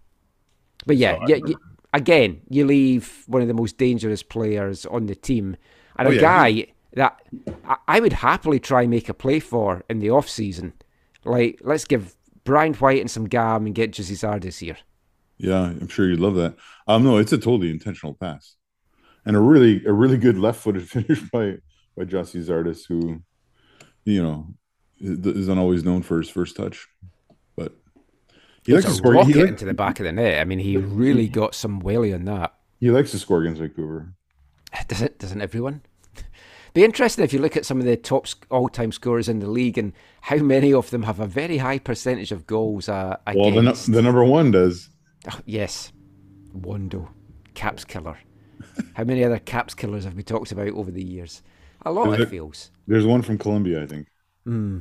But yeah,
So
yeah, you, again, you leave one of the most dangerous players on the team and
Oh,
a
yeah,
guy that I, I would happily try and make a play for in the off season. Like, let's give Brian White and some gam and get Gyasi Zardes here.
Yeah, I'm sure you'd love that. Um, no, it's a totally intentional pass, and a really a really good left-footed finish by by Gyasi Zardes, who, you know, is- isn't always known for his first touch, but he likes
It's
to score. He,
into the back of the net. I mean, he really got some welly on that.
he likes to score against Vancouver.
Doesn't doesn't everyone? Be interesting if you look at some of the top all-time scorers in the league and how many of them have a very high percentage of goals uh,
Well, the, the number one does.
Oh, yes, Wondo, caps killer. how many other caps killers have we talked about over the years? A lot,
Is
it feels.
There's one from Colombia, I think. Hmm.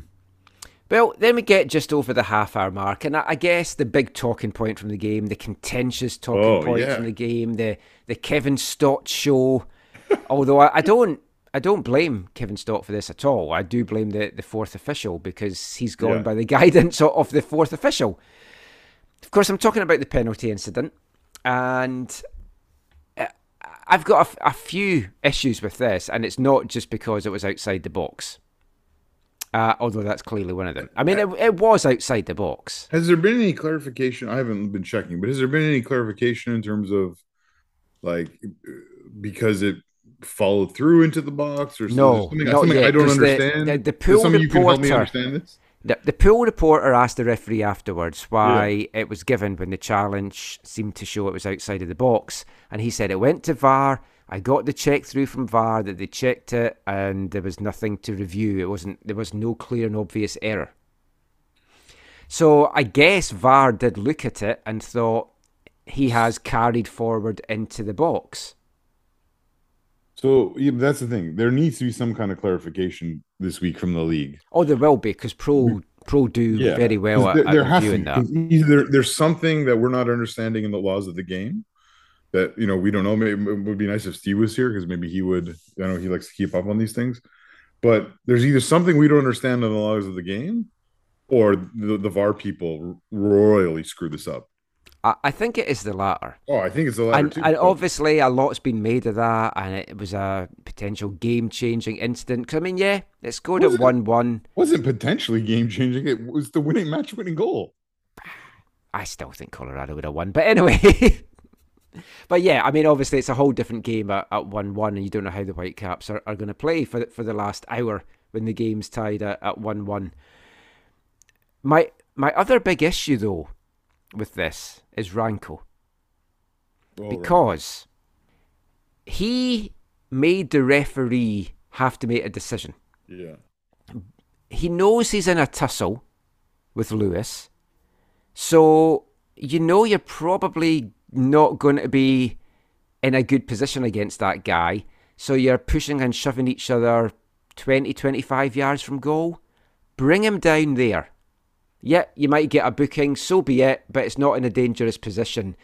Well, then we get just over the half hour mark, and I, guess the big talking point from the game, the contentious talking
Oh,
point
yeah.
from the game, the the Kevin Stott show. Although I, I don't I don't blame Kevin Stott for this at all. I do blame the, the fourth official because he's gone
Yeah.
by the guidance of, of the fourth official. Of course, I'm talking about the penalty incident, and uh, I've got a, few issues with this, and it's not just because it was outside the box. Uh, although that's clearly one of them. I mean, it, it was outside the box.
Has there been any clarification? I haven't been checking, but has there been any clarification in terms of like because it followed through into the box or
No,
something,
not
something
yet,
I don't understand?
the- the
Is
pool
something you can help me
reporter-
understand this?
The, the pool reporter asked the referee afterwards why it was given when the challenge seemed to show it was outside of the box, and he said it went to VAR. I got the check through from VAR that they checked it, and there was nothing to review. It wasn't there was no clear and obvious error. So I guess VAR did look at it and thought he has carried forward into the box.
So yeah, that's the thing. There needs to be some kind of clarification this week from the league.
Oh, there will be because pro pro do very well at,
there,
at
has to be. Either there's something that we're not understanding in the laws of the game that you know we don't know. Maybe it would be nice if Steve was here because maybe he would. I know he likes to keep up on these things, but there's either something we don't understand in the laws of the game, or the, the VAR people royally screw this up.
I, I think it is the latter.
Oh, I think it's the latter
and,
too.
and obviously a lot's been made of that, and it was a potential game-changing incident. 'Cause, I mean, yeah, it scored
Was
at
it?
one-one.
wasn't potentially game changing. It was the winning match winning goal.
I still think Colorado would have won, but anyway. but yeah, I mean, obviously it's a whole different game at, at one-one, and you don't know how the Whitecaps are, are going to play for the, for the last hour when the game's tied at, at one-one. My my other big issue though with this is Ranko. Because he made the referee have to make a decision.
yeah.
He knows he's in a tussle with Lewis, so you know you're probably not going to be in a good position against that guy. So you're pushing and shoving each other 20, 25 yards from goal. Bring him down there. Yeah, you might get a booking, so be it, but it's not in a dangerous position.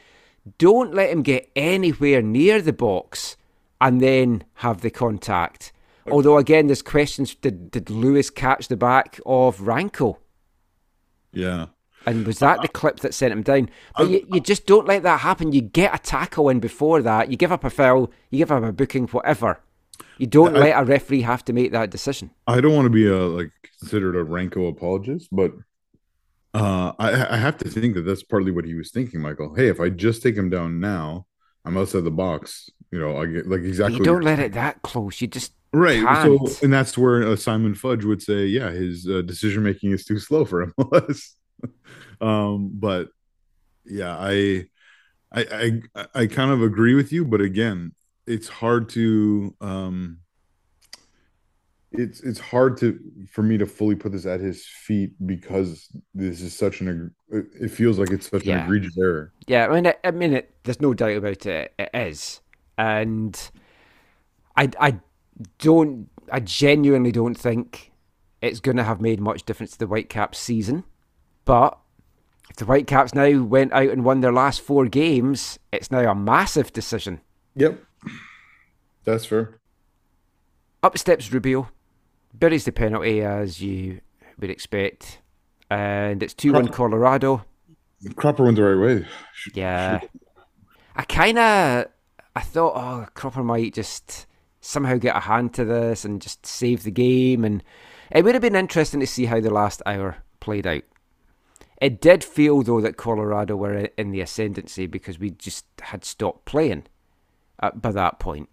Don't let him get anywhere near the box and then have the contact. Although, again, there's questions did, did Lewis catch the back of Ranko?
Yeah.
And was that the clip that sent him down? But you, you just don't let that happen. You get a tackle in before that. You give up a foul, you give up a booking, whatever. You don't
I-
let a referee have to make that decision.
I don't want to be a like considered a Ranko apologist, but uh, I, I have to think that that's partly what he was thinking, Michael. Hey, if I just take him down now, I'm outside the box. You know, I get like exactly.
you don't let it that close. You just
right.
can't.
So, and that's where uh, Simon Fudge would say, yeah, his uh, decision making is too slow for MLS. um, but yeah, I, I, I, I kind of agree with you, but again, it's hard to, um, it's it's hard to for me to fully put this at his feet because this is such an it feels like it's such an egregious error.
Yeah, I mean, it, I mean, it, there's no doubt about it. It is, and I, I don't, I genuinely don't think it's going to have made much difference to the Whitecaps season. But if the Whitecaps now went out and won their last four games, it's now a massive decision.
Yep, that's fair.
Up steps Rubio, buries the penalty as you would expect, and it's two one Colorado.
Cropper went the right way.
Yeah. I kind of, I thought, oh, Cropper might just somehow get a hand to this and just save the game, and it would have been interesting to see how the last hour played out. It did feel though that Colorado were in the ascendancy because we just had stopped playing by that point.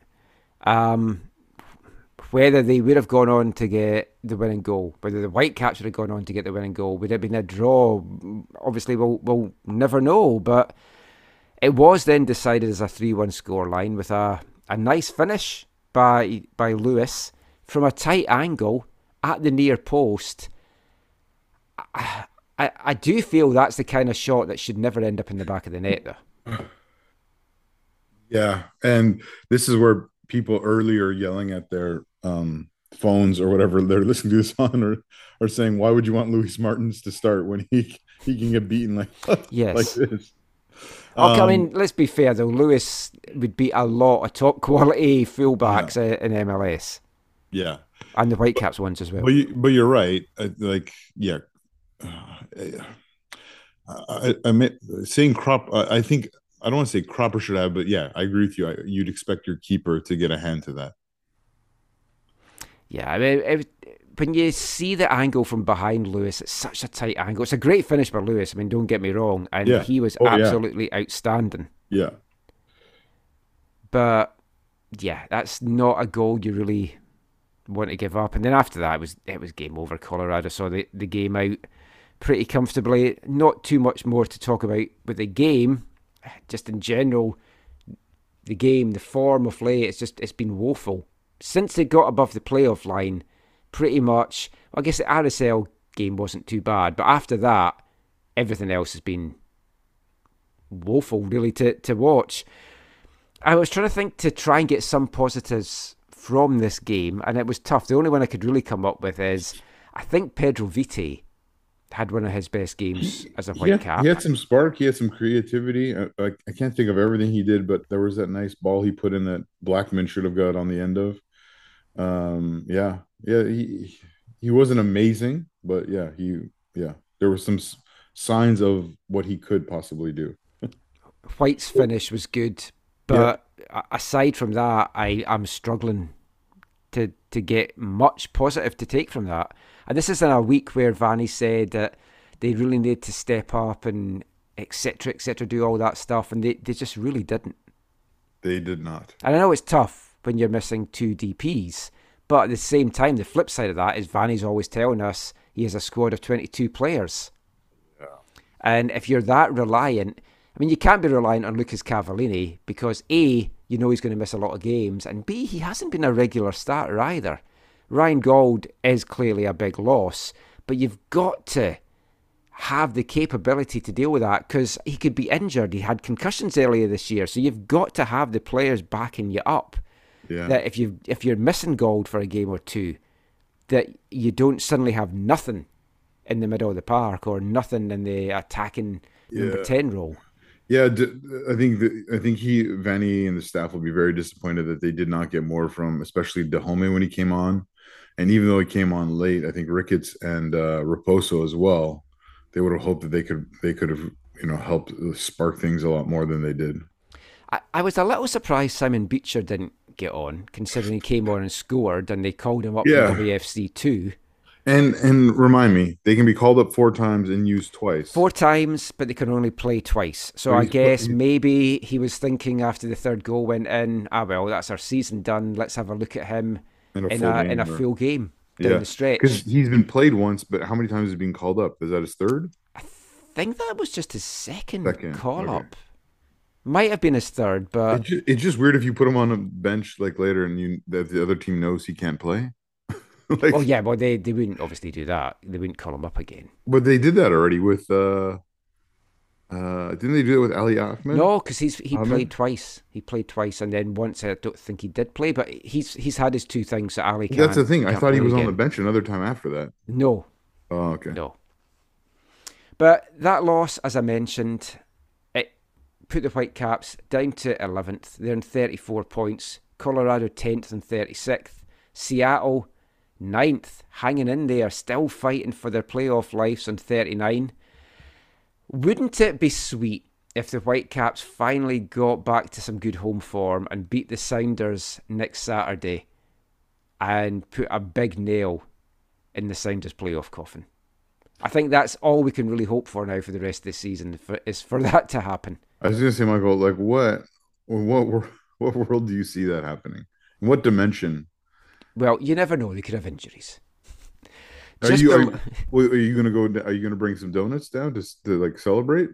Um, whether they would have gone on to get the winning goal, whether the Whitecaps would have gone on to get the winning goal, would it have been a draw? Obviously, we'll we'll never know. But it was then decided as a three-one scoreline with a, a nice finish by by Lewis from a tight angle at the near post. I, I, I do feel that's the kind of shot that should never end up in the back of the net, though.
Yeah, and this is where people earlier yelling at their um, phones or whatever they're listening to this on or are saying, "Why would you want Luis Martins to start when he he can get beaten like
Yes.
like this?"
Okay, I
Um,
mean, let's be fair though. Lewis would beat a lot of top quality fullbacks uh in MLS,
yeah,
and the Whitecaps ones as well.
but you, but you're right. Uh, Like, yeah, uh, I, I mean, saying crop. I I think I don't want to say Cropper should have, but yeah, I agree with you. I, you'd expect your keeper to get a hand to that.
Yeah, I mean, it, when you see the angle from behind Lewis, it's such a tight angle. It's a great finish by Lewis. I mean, don't get me wrong, and
Yeah.
he was
Oh, yeah.
absolutely outstanding.
Yeah,
But yeah, that's not a goal you really want to give up. And then after that, it was it was game over. Colorado saw the, the game out pretty comfortably. Not too much more to talk about with the game. Just in general, the game, the form of late, it's just it's been woeful since they got above the playoff line. Pretty much, I guess the RSL game wasn't too bad, but after that, everything else has been woeful, really, to to watch. I was trying to think to try and get some positives from this game, and it was tough. The only one I could really come up with is I think Pedro Vite had one of his best games as a white
had,
cap.
he had some spark. He had some creativity. I, I, I can't think of everything he did, but there was that nice ball he put in that Blackman should have got on the end of. Um, yeah, yeah. He he wasn't amazing, but yeah, he yeah. There were some s- signs of what he could possibly do.
White's finish was good, but a aside from that, I am struggling to to get much positive to take from that. And this is in a week where Vanni said that they really need to step up and etc. etc. do all that stuff, and they, they just really didn't.
They did not.
And I know it's tough when you're missing two DPs, but at the same time, the flip side of that is Vanni's always telling us he has a squad of 22 players. And if you're that reliant, I mean, you can't be reliant on Lucas Cavallini because A, you know he's going to miss a lot of games, and B, he hasn't been a regular starter either. Ryan Gauld is clearly a big loss, but you've got to have the capability to deal with that because he could be injured. He had concussions earlier this year, so you've got to have the players backing you up.
Yeah.
That if you if you're missing Gauld for a game or two, that you don't suddenly have nothing in the middle of the park or nothing in the attacking number ten role.
Yeah, I think the, I think he Vanni and the staff will be very disappointed that they did not get more from, especially Dájome when he came on, and even though he came on late, I think Ricketts and uh, Raposo as well. They would have hoped that they could they could have you know helped spark things a lot more than they did.
I, I was a little surprised Simon Becher didn't get on, considering he came on and scored, and they called him up
Yeah.
from WFC two
And and remind me, they can be called up four times and used twice.
four times, but they can only play twice. So I guess maybe he was thinking after the third goal went in, ah well, that's our season done. Let's have a look at him
in a
in
full
a
game
in a full game down
Yeah,
the stretch.
because he's been played once, but how many times has he been called up? Is that his third?
I think that was just his second,
Second,
call
okay.
up. Might have been his third, but
It's just, it's just weird if you put him on a bench like later and you that the other team knows he can't play. like,
oh yeah, well they, they wouldn't obviously do that. They wouldn't call him up again.
But they did that already with uh uh didn't they do it with Ali Ahmed?
No, because he's he
Ahmed?
played twice. He played twice, and then once I don't think he did play, but he's he's had his two things that Ali.
That's the thing. I thought he was on the bench another time after that.
No,
Oh, okay.
No. But that loss, as I mentioned, it put the Whitecaps down to 11th. They're in 34 points. Colorado 10th and 36th. Seattle 9th, hanging in there, still fighting for their playoff lives on 39. Wouldn't it be sweet if the Whitecaps finally got back to some good home form and beat the Sounders next Saturday and put a big nail in the Sounders playoff coffin? I think that's all we can really hope for now for the rest of the season for, is for that to happen.
I was gonna say, Michael, like what what what world do you see that happening? In what dimension?
Well, you never know; they could have injuries.
Are you
the-
are, you- wait, are you gonna go are you gonna bring some donuts down to to like celebrate?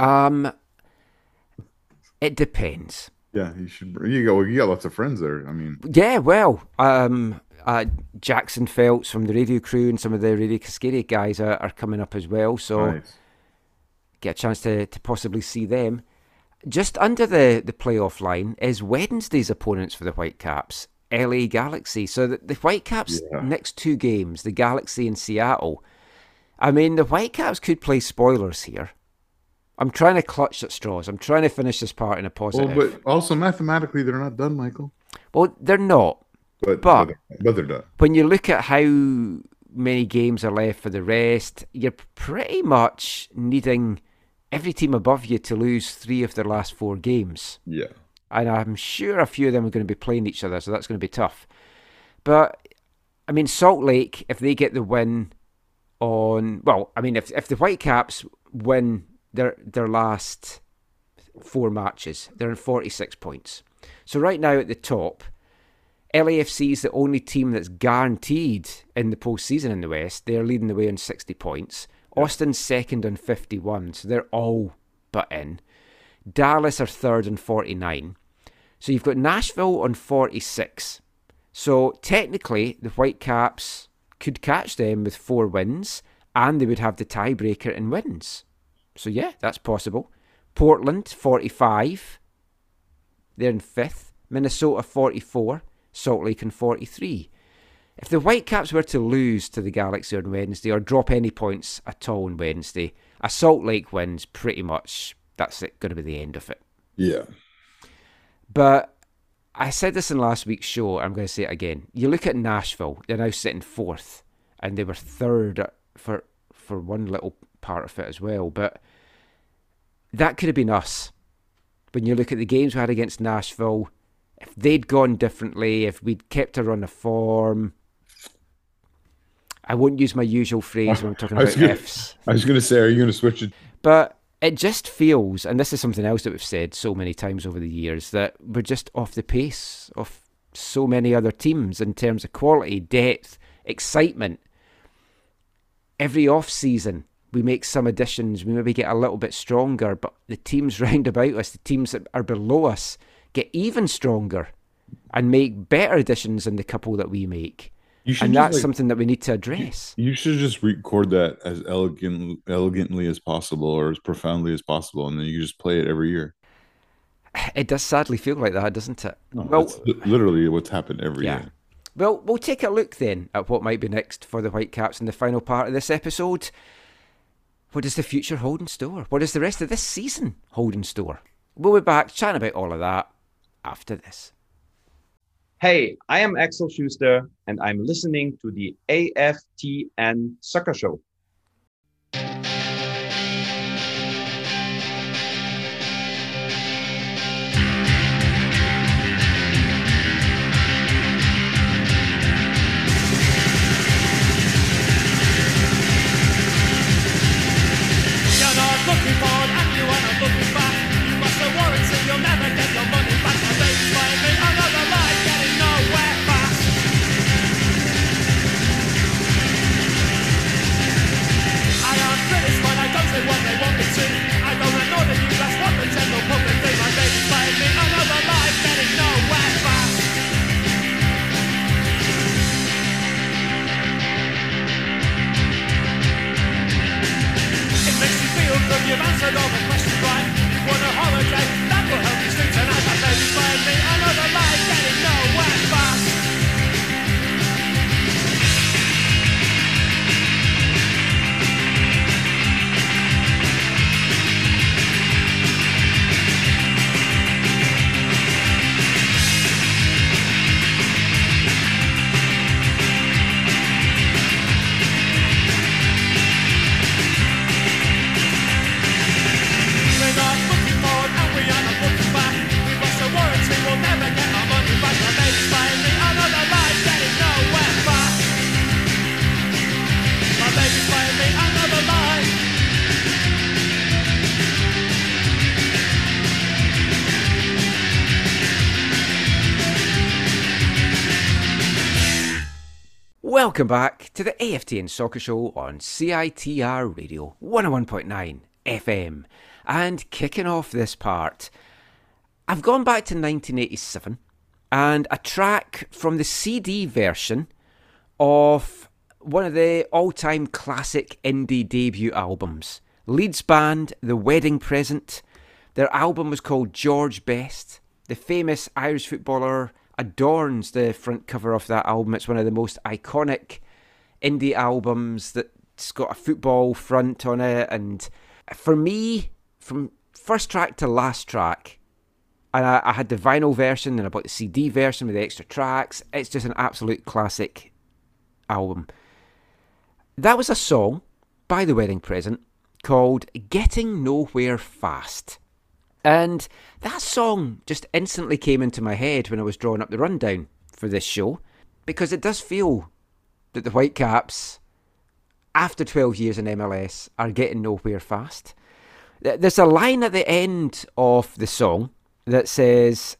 um, it depends.
Yeah, you should br- you got you got lots of friends there. I mean,
Yeah, well, um, uh, Jackson Phelps from the radio crew and some of the Radio Cascadia guys are, are coming up as well, so
nice.
get a chance to, to possibly see them. Just under the, the playoff line is Wednesday's opponents for the Whitecaps, LA Galaxy. So the, the Whitecaps'
Yeah.
next two games, the Galaxy and Seattle. I mean, the Whitecaps could play spoilers here. I'm trying to clutch at straws. I'm trying to finish this part in a positive.
Well, but also mathematically they're not done, Michael.
well, they're not.
But
But-
but, they're done.
when you look at how many games are left for the rest, you're pretty much needing every team above you to lose three of their last four games.
Yeah.
And I'm sure a few of them are going to be playing each other, so that's going to be tough. But, I mean, Salt Lake, if they get the win on. Well, I mean, if, if the Whitecaps win their, their last four matches, they're in 46 points. So right now at the top, LAFC is the only team that's guaranteed in the postseason in the West. They're leading the way on 60 points. Austin's second on 51, so they're all but in. Dallas are third on 49. So you've got Nashville on 46. So technically, the Whitecaps could catch them with four wins, and they would have the tiebreaker in wins. So yeah, that's possible. Portland 45. They're in fifth. Minnesota 44. Salt Lake in 43. If the Whitecaps were to lose to the Galaxy on Wednesday or drop any points at all on Wednesday, a Salt Lake wins pretty much. That's going to be the end of it.
Yeah.
But I said this in last week's show. I'm going to say it again. You look at Nashville; they're now sitting fourth, and they were third for for one little part of it as well. But that could have been us. When you look at the games we had against Nashville, if they'd gone differently, if we'd kept a run of form, I won't use my usual phrase when I'm talking about
gonna-
ifs.
I was going to say, are you going to switch it?
But it just feels, and this is something else that we've said so many times over the years, that we're just off the pace of so many other teams in terms of quality, depth, excitement. Every off season, we make some additions. We maybe get a little bit stronger, but the teams round about us, the teams that are below us, get even stronger and make better additions than the couple that we make.
You should
And that's
like-
something that we need to address.
You should just record that as elegant, elegantly as possible, or as profoundly as possible, and then you just play it every year.
It does sadly feel like that, doesn't it?
No,
well,
literally what's happened every
Yeah.
year.
Well, we'll take a look then at what might be next for the Whitecaps in the final part of this episode. What does the future hold in store? What does the rest of this season hold in store? We'll be back chatting about all of that after this.
Hey, I am Axel Schuster, and I'm listening to the AFTN Soccer Show.
Welcome back to the AFTN Soccer Show on CITR Radio 101.9 FM. And kicking off this part, I've gone back to 1987 and a track from the CD version of one of the all time classic indie debut albums. Leeds band The Wedding Present. Their album was called George Best. The famous Irish footballer adorns the front cover of that album. It's one of the most iconic indie albums that's got a football front on it. And for me, from first track to last track, and I, I had the vinyl version and I bought the CD version with the extra tracks. It's just an absolute classic album. That was a song by The Wedding Present called Getting Nowhere Fast. And that song just instantly came into my head when I was drawing up the rundown for this show because it does feel that the Whitecaps, after 12 years in MLS, are getting nowhere fast. There's a line at the end of the song that says,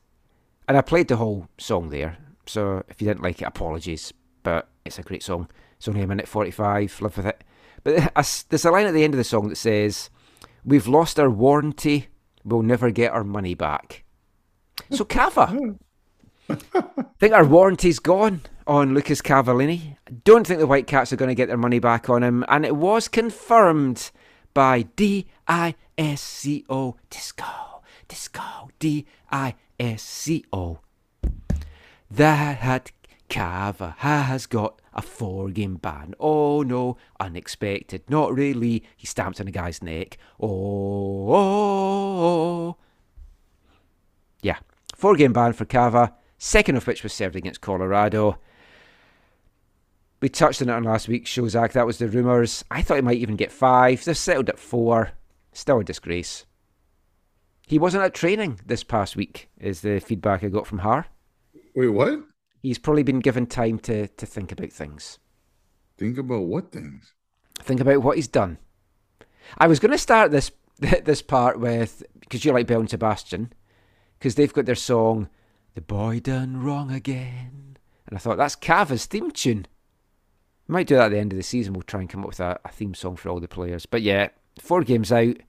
And I played the whole song there. So if you didn't like it, apologies. But it's a great song. It's only a minute 45. Live with it. But there's a line at the end of the song that says, We've lost our warranty. We'll never get our money back. So, Cava. think our warranty's gone on Lucas Cavallini. Don't think the Whitecaps are going to get their money back on him. And it was confirmed by D I S C O Disco. Disco. D I S C O. That Cava has got a four game ban. Oh no, unexpected. Not really. He stamps on a guy's neck. Oh, oh, oh. Yeah. Four game ban for Cava, second of which was served against Colorado. We touched on it on last week's show, Zach. That was the rumours. I thought he might even get five. They're settled at four. Still a disgrace. He wasn't at training this past week, is the feedback I got from Har.
Wait, what?
He's probably been given time to, to think about things.
Think about what things?
Think about what he's done. I was going to start this this part with because you like Belle and Sebastian, because they've got their song "The Boy Done Wrong Again," and I thought that's Cava's theme tune. We might do that at the end of the season. We'll try and come up with a, a theme song for all the players. But yeah, four games out.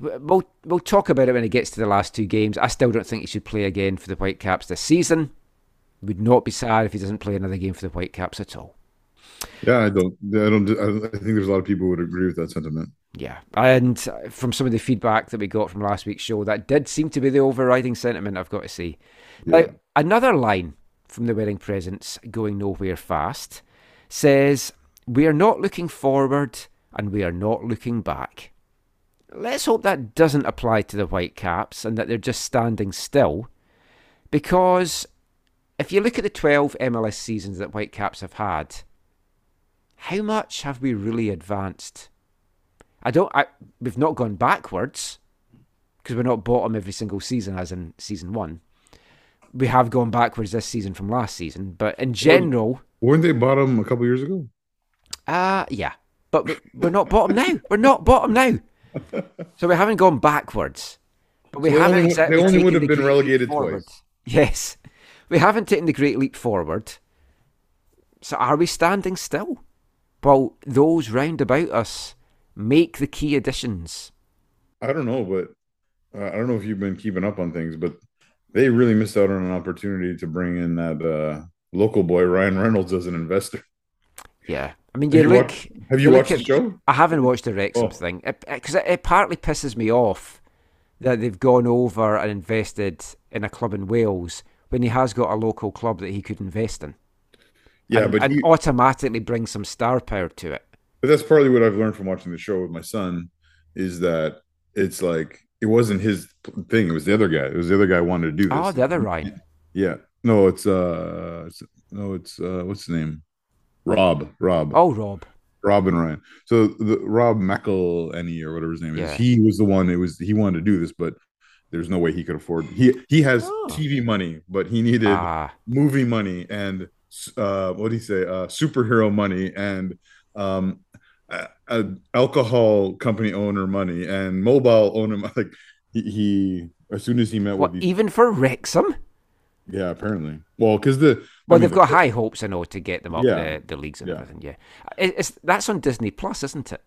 We'll we'll talk about it when it gets to the last two games. I still don't think he should play again for the Whitecaps this season. Would not be sad if he doesn't play another game for the Whitecaps at all.
Yeah, I don't. I don't. I think there's a lot of people who would agree with that sentiment.
Yeah, and from some of the feedback that we got from last week's show, that did seem to be the overriding sentiment. I've got to say. Now, another line from the wedding presents going nowhere fast says, "We are not looking forward, and we are not looking back." Let's hope that doesn't apply to the Whitecaps and that they're just standing still, because if you look at the 12 MLS seasons that Whitecaps have had, how much have we really advanced? I don't. I, we've not gone backwards because we're not bottom every single season, as in season one. We have gone backwards this season from last season, but in general,
Weren't they bottom a couple years ago?
uh yeah. But we- we're not bottom now. We're not bottom now. So we haven't gone backwards, but we
So
haven't
only-
exactly
they only would have been relegated
forward.
twice.
Yes, we haven't taken the great leap forward. So are we standing still? Well, those round about us make the key additions.
I don't know, but uh, I don't know if you've been keeping up on things, but they really missed out on an opportunity to bring in that uh, local boy Ryan Reynolds as an investor.
Yeah, I mean,
Have
you
you
look.
watched- have you watched the show?
I haven't watched the Wrexham
Oh.
thing because it, it, partly pisses me off that they've gone over and invested in a club in Wales when he has got a local club that he could invest in.
Yeah,
and,
but
and
he-
automatically bring some star power to it.
But that's partly what I've learned from watching the show with my son is that it's like it wasn't his thing. It was the other guy. It was the other guy who wanted to do this.
Oh, the other Ryan.
Yeah. No, it's uh it's, no, it's uh what's the name? Rob. Rob.
Oh, Rob.
Rob and Ryan. So the Rob McElhenney or whatever his name is, he was the one. It was he wanted to do this, but there's no way he could afford. He he has
Oh.
TV money, but he needed
Ah.
movie money and uh what do you say? Uh superhero money and um uh, uh, alcohol company owner money and mobile owner like he, he as soon as he met
What,
with these
even for Wrexham?
yeah apparently well because the
Well,
I mean,
they've got high hopes, I know, to get them up
Yeah.
the, the leagues and
Yeah.
everything. Yeah, It- it's, that's on Disney Plus, isn't it?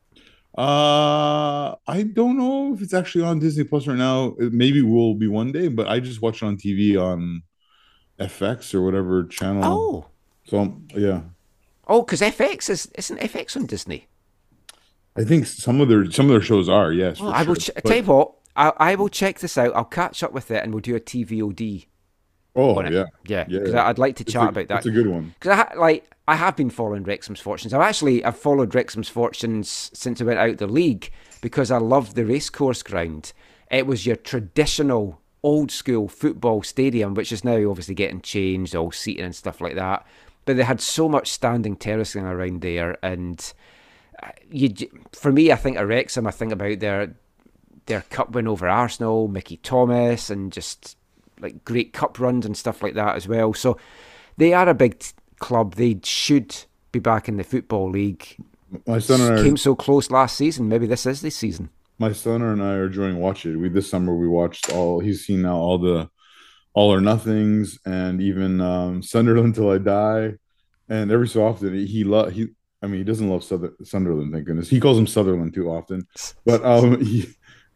Uh, I don't know if it's actually on Disney Plus right now. It maybe will be one day, but I just watch it on TV on FX or whatever channel.
Oh,
So yeah,
oh, because FX is isn't FX on Disney?
I think some of their some of their shows are yes.
Well, I will.
sure.
Ch-
But-
tell you what, I, I will check this out. I'll catch up with it, and we'll do a TVOD.
Oh yeah,
yeah,
yeah,
'cause
yeah.
I'd like to chat
a-
about that.
It's a good one.
Because I ha- like I have been following Wrexham's fortunes. I've actually I've followed Wrexham's fortunes since I went out the league because I loved the racecourse ground. It was your traditional old school football stadium, which is now obviously getting changed, all seating and stuff like that. But they had so much standing terracing around there, and uh, you, for me, I think of Wrexham. I think about their their cup win over Arsenal, Mickey Thomas, and just like great cup runs and stuff like that as well. So they are a big t- club. They should be back in the football league.
My son and I,
Came so close last season. Maybe this is this season.
my son and I are enjoying watch it. We this summer we watched all. He's seen now all the All or Nothings, and even um, Sunderland till I die. And every so often, he, he love he. I mean, he doesn't love Suther- Sunderland. Thank goodness. He calls them Sutherland too often. But um, he,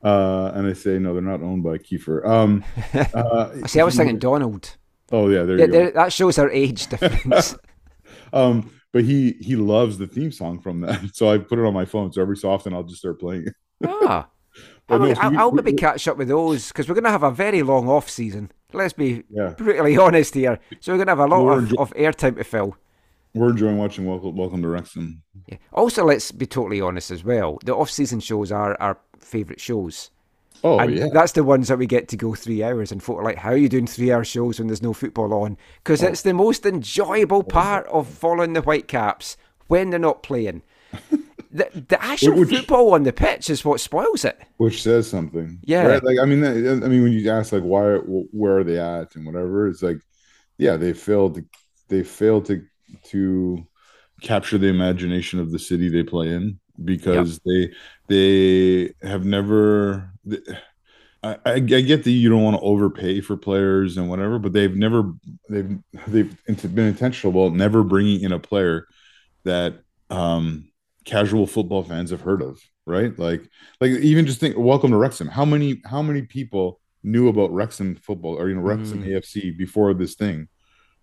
uh, and I say no, they're not owned by Kiefer. Um, uh,
See, I was thinking Donald.
Oh yeah, there
Yeah,
you go.
there- that shows our age difference.
Um, but he he loves the theme song from that, so I put it on my phone. So every so often, I'll just start playing it.
ah. I'll,
no, so
I'll,
we-
I'll
we-
maybe catch up with those because we're going to have a very long off season. Let's be
Yeah.
brutally honest here. So we're going to have a lot
We're
of,
enjo-
of airtime to fill.
We're enjoying watching Welcome, Welcome to Wrexham.
Yeah. Also, let's be totally honest as well. The off-season shows are our favourite shows.
Oh
and
yeah,
that's the ones that we get to go three hours and folk are like, how are you doing three-hour shows when there's no football on? Because
Oh.
it's the most enjoyable oh. part of following the Whitecaps when they're not playing. the, the actual
Which-
football on the pitch is what spoils it.
which says something.
Yeah.
right? Like I mean, I mean, when you ask like why, where are they at, and whatever, it's like, yeah, they failed. To, they failed to to capture the imagination of the city they play in because they they have never. I, I I get that you don't want to overpay for players and whatever, but they've never they've they've been intentional about never bringing in a player that um casual football fans have heard of, right? Like like even just think welcome to Wrexham. How many how many people knew about Wrexham football or you know Wrexham
Mm.
AFC before this thing?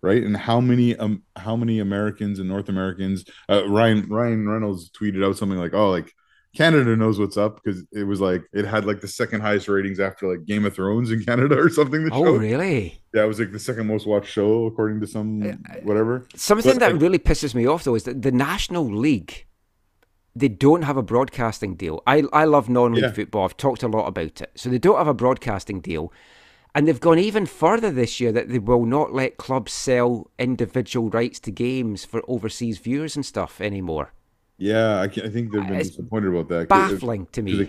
Right, and how many um how many Americans and North Americans? Uh, Ryan Ryan Reynolds tweeted out something like, "Oh, like Canada knows what's up because it was like it had like the second highest ratings after like Game of Thrones in Canada or something." The
Oh,
show,
really?
yeah, it was like the second most watched show according to some whatever.
Something
But,
that
like-
really pisses me off though is that the National League, they don't have a broadcasting deal. I I love non-league
Yeah.
football. I've talked a lot about it. So they don't have a broadcasting deal, and they've gone even further this year that they will not let clubs sell individual rights to games for overseas viewers and stuff anymore.
Yeah, I, I think they've been
It's
disappointed about that.
Baffling to me.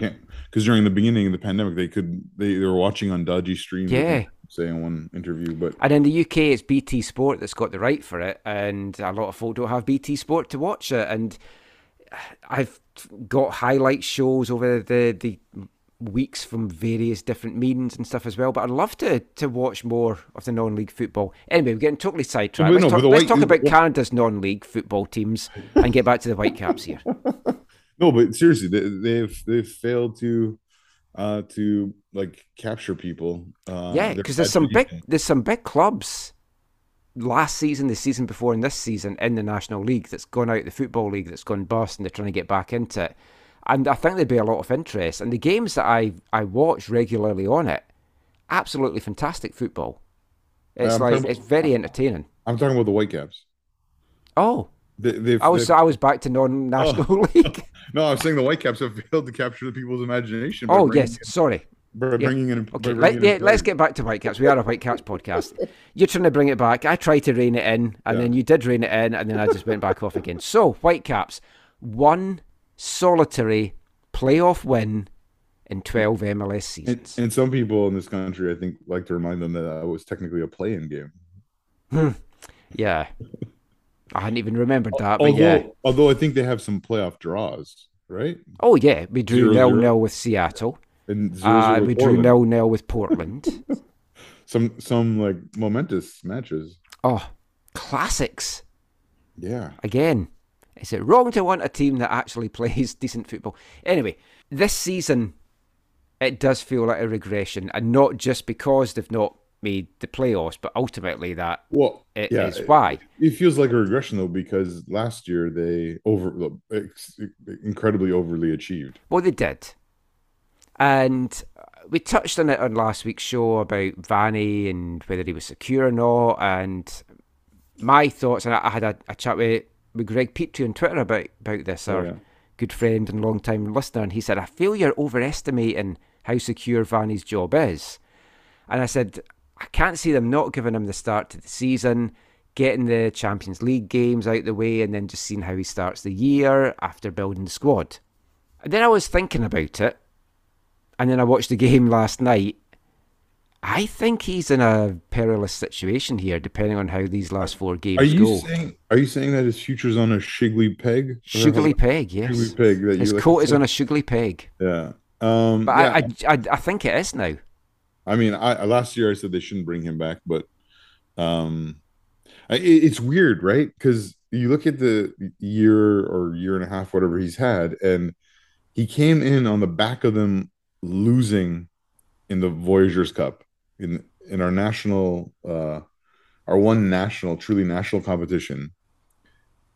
because during the beginning of the pandemic they could they, they were watching on dodgy streams.
Yeah.
say in one interview, but
And in the UK, it's BT Sport that's got the right for it, and a lot of folk don't have BT Sport to watch it. And I've got highlight shows over the the weeks from various different meetings and stuff as well. But I'd love to to watch more of the non-league football. Anyway, we're getting totally sidetracked. Let's
no,
talk, let's
White-
talk about Canada's non-league football teams and get back to the Whitecaps here.
no, but seriously, they, they've they've failed to uh to like capture people. Uh,
yeah, because there's some big there's some big clubs last season, the season before, and this season in the National League that's gone out the football league that's gone bust, and they're trying to get back into it. And I think there'd be a lot of interest. And the games that I I watch regularly on it, absolutely fantastic football. It's
Um,
like it's very entertaining.
I'm talking about the Whitecaps.
Oh,
They, they've,
I was I was back to non-national league.
no, I was saying the Whitecaps have failed to capture the people's imagination.
Oh yes,
in-
sorry.
by
Yeah.
bringing in.
Okay, let, yeah, let's get back to Whitecaps. We are a Whitecaps podcast. You're trying to bring it back. I tried to rein it in, and
Yeah.
then you did rein it in, and then I just went back off again. So, Whitecaps, one solitary playoff win in 12 MLS
And,
seasons.
and some people in this country, I think, like to remind them that that was technically a play-in game.
yeah. I hadn't even remembered that, but
although,
yeah.
although I think they have some playoff draws, right?
Oh, yeah. We drew nil nil with Seattle.
And zero,
Uh,
zero
we
with
drew
Portland.
nil nil with Portland.
some some like momentous matches.
oh, classics.
Yeah,
Again, is it wrong to want a team that actually plays decent football? Anyway, this season, it does feel like a regression, and not just because they've not made the playoffs, but ultimately that
well,
it
yeah,
is why.
It feels like a regression though because last year they over incredibly overly achieved.
Well, they did. And we touched on it on last week's show about Vanni and whether he was secure or not. And my thoughts, and I I had a, a chat with, with Greg Petrie on Twitter about, about this,
Oh,
our
yeah.
good friend and long time listener. And he said, I feel you're overestimating how secure Vanni's job is. And I said, I can't see them not giving him the start to the season, getting the Champions League games out the way, and then just seeing how he starts the year after building the squad. And then I was thinking about it, and then I watched the game last night. I think he's in a perilous situation here, depending on how these last four games
Are you
go.
saying? Are you saying that his future's on a shiggly peg?
Sugary peg, yes.
Shiggly peg. That
His
you like
coat is on a sugary peg.
Yeah. Um,
But
yeah.
I, I, I, I think it is now.
I mean, I last year I said they shouldn't bring him back, but um, it- it's weird, right? Because you look at the year or year and a half, whatever he's had, and he came in on the back of them losing in the Voyageurs Cup in in our national, uh, our one national, truly national competition,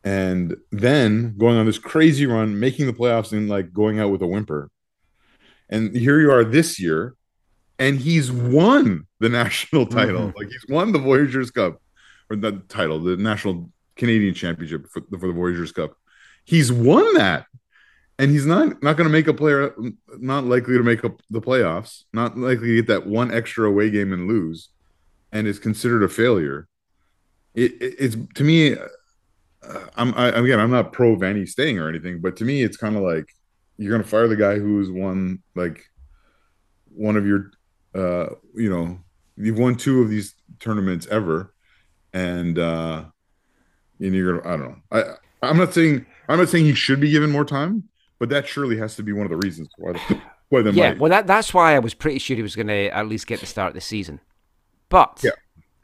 and then going on this crazy run, making the playoffs and like going out with a whimper. And here you are this year, and he's won the national title. Like he's won the Voyageurs Cup, or the title, the national Canadian Championship for, for the Voyageurs Cup. He's won that, and he's not not going to make a player, not likely to make up the playoffs, not likely to get that one extra away game and lose, and is considered a failure. It, it- it's to me, uh, I'm I, again, I'm not pro Vanny staying or anything, but to me, it's kind of like you're going to fire the guy who's won like one of your uh you know you've won two of these tournaments ever and uh and you're gonna i don't know i i'm not saying i'm not saying he should be given more time but that surely has to be one of the reasons why the, why they
Yeah,
might
well, that that's why I was pretty sure he was going to at least get the start of the season. But
Yeah.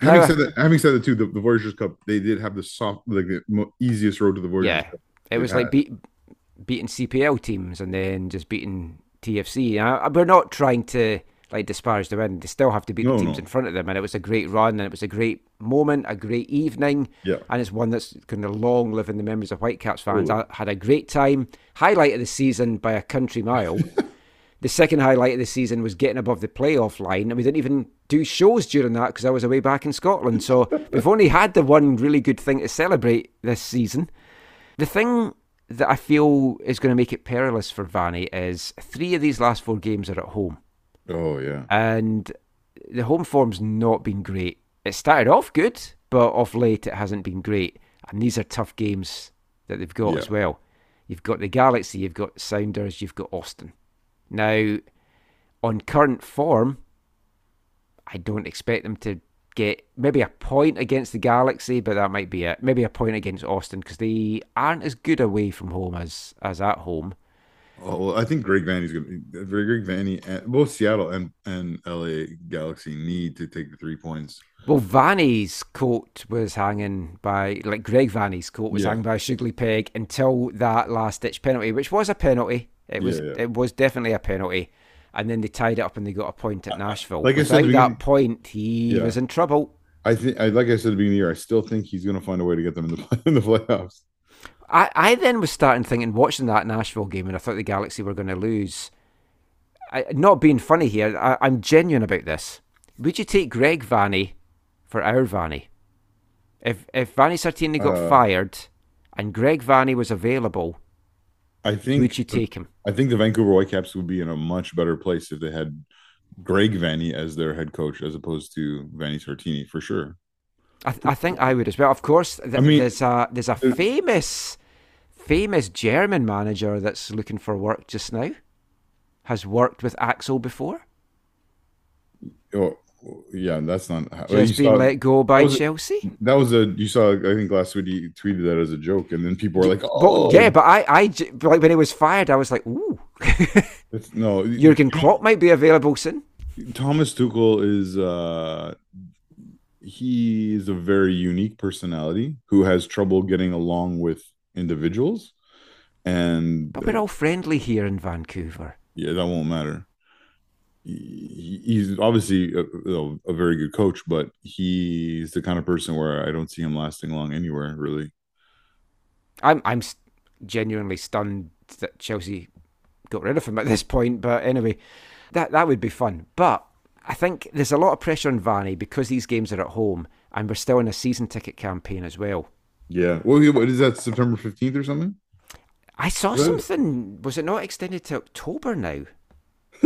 having
Now-
said that having said that too the, the voyageurs cup they did have the soft like the mo- easiest road to the voyageurs
yeah,
cup
it was like beat, beating CPL teams and then just beating TFC. I- we're not trying to like disparage the win. They still have to beat
No,
the teams
no.
in front of them, and it was a great run, and it was a great moment, a great evening.
Yeah.
and it's one that's going to long live in the memories of Whitecaps fans.
Oh.
I had a great time. Highlight of the season by a country mile. The second highlight of the season was getting above the playoff line, and we didn't even do shows during that because I was away back in Scotland. So we've only had the one really good thing to celebrate this season. The thing that I feel is going to make it perilous for Vanni is three of these last four games are at home,
oh yeah
and the home form's not been great. It started off good, but off late it hasn't been great, and these are tough games that they've got
Yeah.
as well. You've got the Galaxy, you've got Sounders, you've got Austin. Now, on current form, I don't expect them to get maybe a point against the Galaxy, but that might be it. Maybe a point against Austin because they aren't as good away from home as as at home.
Oh well i think greg vanney's gonna be greg vanny and both seattle and and la galaxy need to take the three points
Well, Vanny's coat was hanging by, like Greg Vanney's coat was
Yeah.
hanging by a sugly peg until that last ditch penalty, which was a penalty. It was
Yeah, yeah.
it was definitely a penalty, and then they tied it up and they got a point at Nashville.
like I said
Without that point, he was in trouble.
i think like i said at the beginning of the year i still think he's going to find a way to get them in the in the playoffs
I, I then was starting thinking, watching that Nashville game, and I thought the Galaxy were going to lose. I, not being funny here, I, I'm genuine about this. Would you take Greg Vanney for our Vanni? If if Vanni Sartini got
Uh,
fired and Greg Vanney was available,
i think
would you take him?
I think the Vancouver Whitecaps would be in a much better place if they had Greg Vanney as their head coach as opposed to Vanni Sartini for sure.
I, th- I think I would as well. Of course, th-
I mean-
there's a there's a famous famous German manager that's looking for work just now. Has worked with Axel before.
Oh, yeah, that's not how
Just
you
been
saw-
let go by
that
Chelsea.
That was a you saw. I think last week he tweeted that as a joke, and then people were like,
But,
"Oh,
yeah, but I, I, like when he was fired, I was like, ooh,
no."
Jurgen Klopp might be available soon.
Thomas Tuchel is uh he is a very unique personality who has trouble getting along with individuals, and
But we're all friendly here in Vancouver.
yeah, that won't matter. He's obviously a, a very good coach, but he's the kind of person where I don't see him lasting long anywhere, really.
I'm, I'm genuinely stunned that Chelsea got rid of him at this point. But anyway, that that would be fun. But I think there's a lot of pressure on Vanni because these games are at home, and we're still in a season ticket campaign as well.
Yeah. Well, what is that? September fifteenth or something?
I saw
Really?
something. Was it not extended to October now?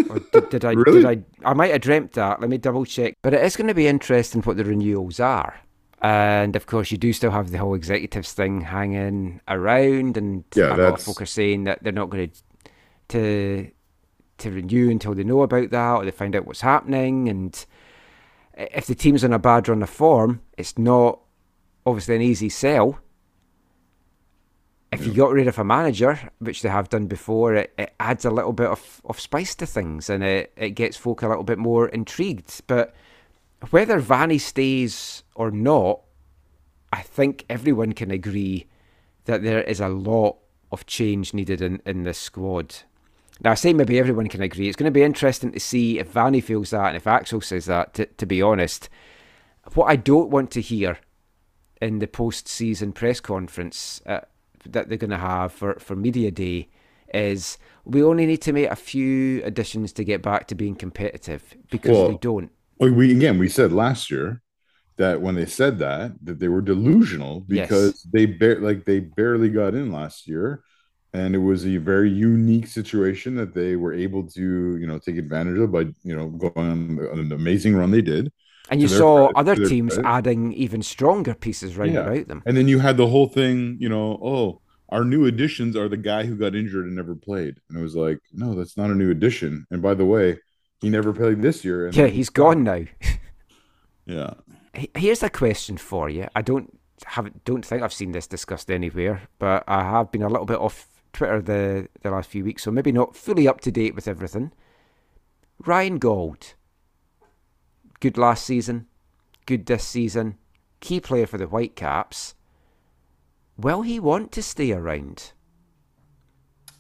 Or did, did I?
Really?
Did I? I might have dreamt that. Let me double check. But it is going to be interesting what the renewals are. And of course, you do still have the whole executives thing hanging around, and
Yeah,
a lot of folk are saying that they're not going to to to renew until they know about that or they find out what's happening. And if the team's on a bad run of form, it's not obviously an easy sell. if you got rid of a manager, which they have done before, it, it adds a little bit of, of spice to things and it, it gets folk a little bit more intrigued. But whether Vanni stays or not, I think everyone can agree that there is a lot of change needed in, in this squad. Now, I say maybe everyone can agree. It's going to be interesting to see if Vanni feels that and if Axel says that, to, to be honest. What I don't want to hear in the post season press conference uh, that they're going to have for, for Media Day is we only need to make a few additions to get back to being competitive because
Well,
they don't.
Well, we again we said last year that when they said that that they were delusional
Yes.
because they bar- like they barely got in last year and it was a very unique situation that they were able to you know take advantage of by you know going on an amazing run they did
And you saw
credit-
other teams
credit.
adding even stronger pieces right
Yeah.
about them.
and then you had the whole thing you know oh our new additions are the guy who got injured and never played and it was like no that's not a new addition and by the way he never played this year and
Yeah, he's gone now.
yeah
Here's a question for you. I don't have don't think I've seen this discussed anywhere, but I have been a little bit off Twitter the the last few weeks, so maybe not fully up to date with everything. Ryan Gauld, good last season, good this season, key player for the Whitecaps. Will he want to stay around?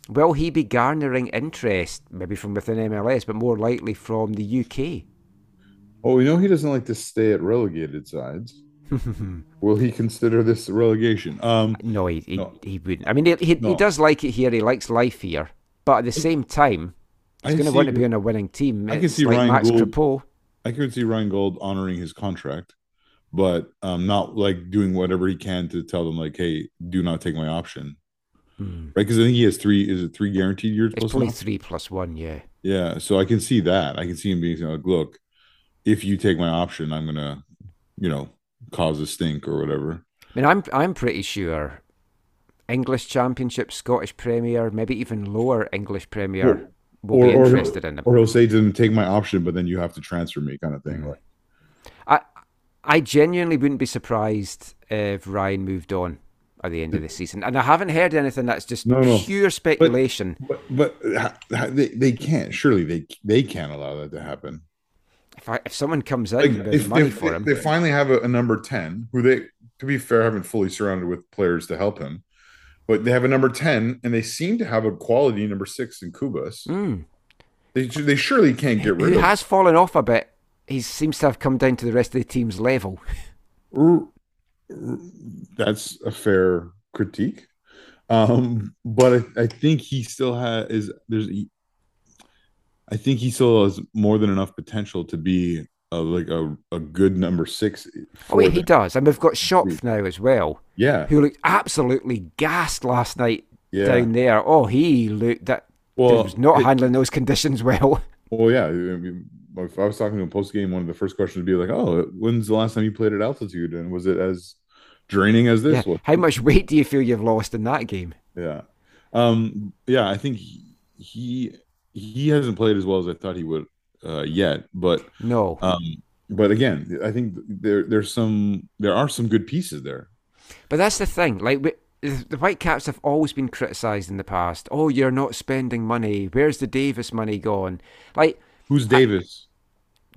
Will he be garnering interest, maybe from within MLS, but more likely from the UK?
Oh, we know he doesn't like to stay at relegated sides. Will he consider this relegation? Um,
No, he he,
No.
he wouldn't. I mean, he, he, he does like it here. He likes life here, but at the same time, he's going to want to be on a winning team.
I can see
like
Ryan
Max Crepeau.
I can see Ryan Gauld honoring his contract, but um, not like doing whatever he can to tell them like, "Hey, do not take my option." Right? Because I think he has three. Is it three guaranteed years?
It's
only
three plus one. Yeah,
Yeah, so I can see that. I can see him being like, "Look, if you take my option, I'm gonna, you know, cause a stink or whatever."
I mean, I'm I'm pretty sure English Championship, Scottish Premier, maybe even lower English Premier will be interested in him.
or he'll say to them, "Take my option, but then you have to transfer me," kind of thing. Like,
I I genuinely wouldn't be surprised if Ryan moved on at the end of the season, and I haven't heard anything that's just
No, no.
pure speculation.
but but ha- they, they can't. Surely they they can't allow that to happen.
If I, if someone comes in
like
with
if
money
they,
for him,
they finally have a, a number 10 who they to be fair haven't fully surrounded with players to help him but they have a number 10 and they seem to have a quality number six in Cubas
Mm.
they, they surely can't get rid
who
of
has fallen off a bit. He seems to have come down to the rest of the team's level.
That's a fair critique um but I, I think he still has is there's i think he still has more than enough potential to be a, like a, a good number six
Oh, wait, he does. And we've got Schöpf now as well,
yeah
who looked absolutely gassed last night
yeah
down there. Oh, he looked that
well
was not
it-
handling those conditions well.
Well, yeah. I mean, if I was talking to him post game, one of the first questions would be like, "Oh, when's the last time you played at altitude, and was it as draining as this?"
Yeah. How much weight do you feel you've lost in that game?
Yeah, um, yeah. I think he, he he hasn't played as well as I thought he would uh, yet, but
No.
um, but again, I think there there's some there are some good pieces there.
But that's the thing. Like we, the Whitecaps have always been criticised in the past. Oh, you're not spending money. Where's the Davis money gone? Like
Who's Davis?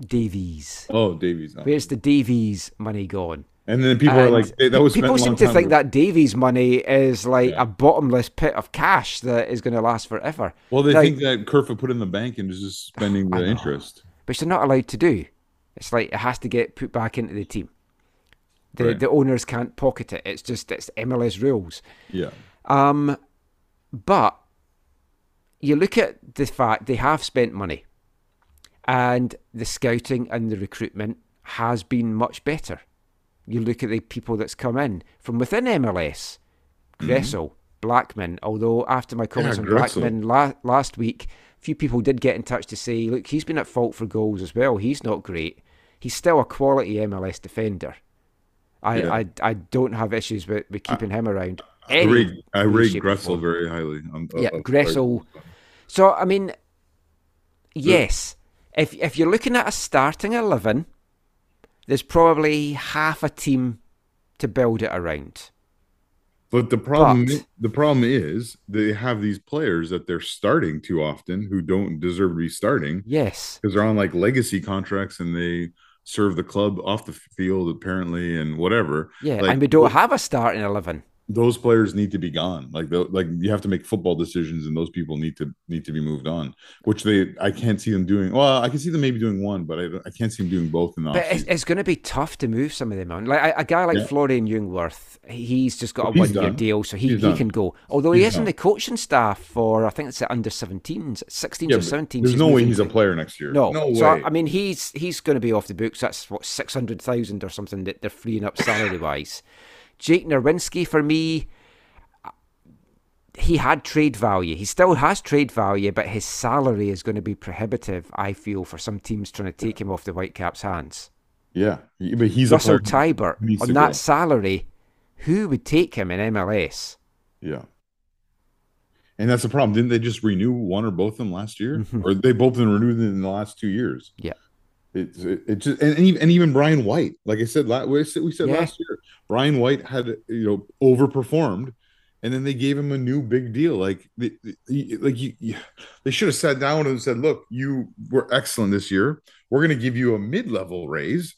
Davies.
oh, Davies.
Where's the Davies money gone?
And then people are like, hey, "That was
people seem to think
ago.
that Davies money is like
Yeah.
a bottomless pit of cash that is going to last forever.
Well, they
Now-
think that Kerfa put in the bank and is just spending the interest.
which they're not allowed to do. It's like it has to get put back into the team. The
Right.
the owners can't pocket it. It's just it's MLS rules.
Yeah.
Um, but you look at the fact they have spent money, and the scouting and the recruitment has been much better. You look at the people that's come in from within MLS, Gressel, Blackmon. Although after my comments
Mm-hmm. Yeah,
on
Gressel.
Blackmon la- last week, a few people did get in touch to say, look, he's been at fault for goals as well. He's not great. He's still a quality MLS defender. I,
Yeah.
I, I don't have issues with, with keeping him around.
I rate, I rate Gressel very highly. Um,
Yeah,
of-
Gressel. So I mean, yes, if if you're looking at a starting eleven, there's probably half a team to build it around.
But the problem,
But-
the problem is they have these players that they're starting too often who don't deserve to be starting
Yes.
because they're on like legacy contracts and they serve the club off the field apparently and whatever.
Yeah,
Like,
and we don't have a starting eleven.
Those players need to be gone. Like the, like you have to make football decisions, and those people need to need to be moved on. Which they, I can't see them doing. Well, I can see them maybe doing one, but I, I can't see them doing both in the
But it's, it's going to be tough to move some of them on. Like a, a guy like
Yeah.
Florian Jungwirth, he's just got a one year deal, so he,
He's
he
done.
can go. Although he
He's
is in the coaching staff for I think it's the under 17s, 16s
Yeah,
or
but
17s.
There's no way he's a player next year.
No,
no
so
way.
I mean he's he's going to be off the books. That's what six hundred thousand or something that they're freeing up salary wise. Jake Nerwinski for me, he had trade value. He still has trade value, but his salary is going to be prohibitive. I feel for some teams trying to take him off the Whitecaps' hands.
yeah, but he's
Russell.
Teibert
on that
go.
salary, who would take him in MLS?
Yeah. And that's the problem. Didn't they just renew one or both of them last year,
Mhm.
or they both been renewed in the last two years?
Yeah.
It's it, it just and, and even and even Brian White, like I said, la- we said, we said
Yeah.
last year, Brian White had you know overperformed, and then they gave him a new big deal. Like the, the- like you, you- they should have sat down and said, "Look, you were excellent this year. We're going to give you a mid level raise."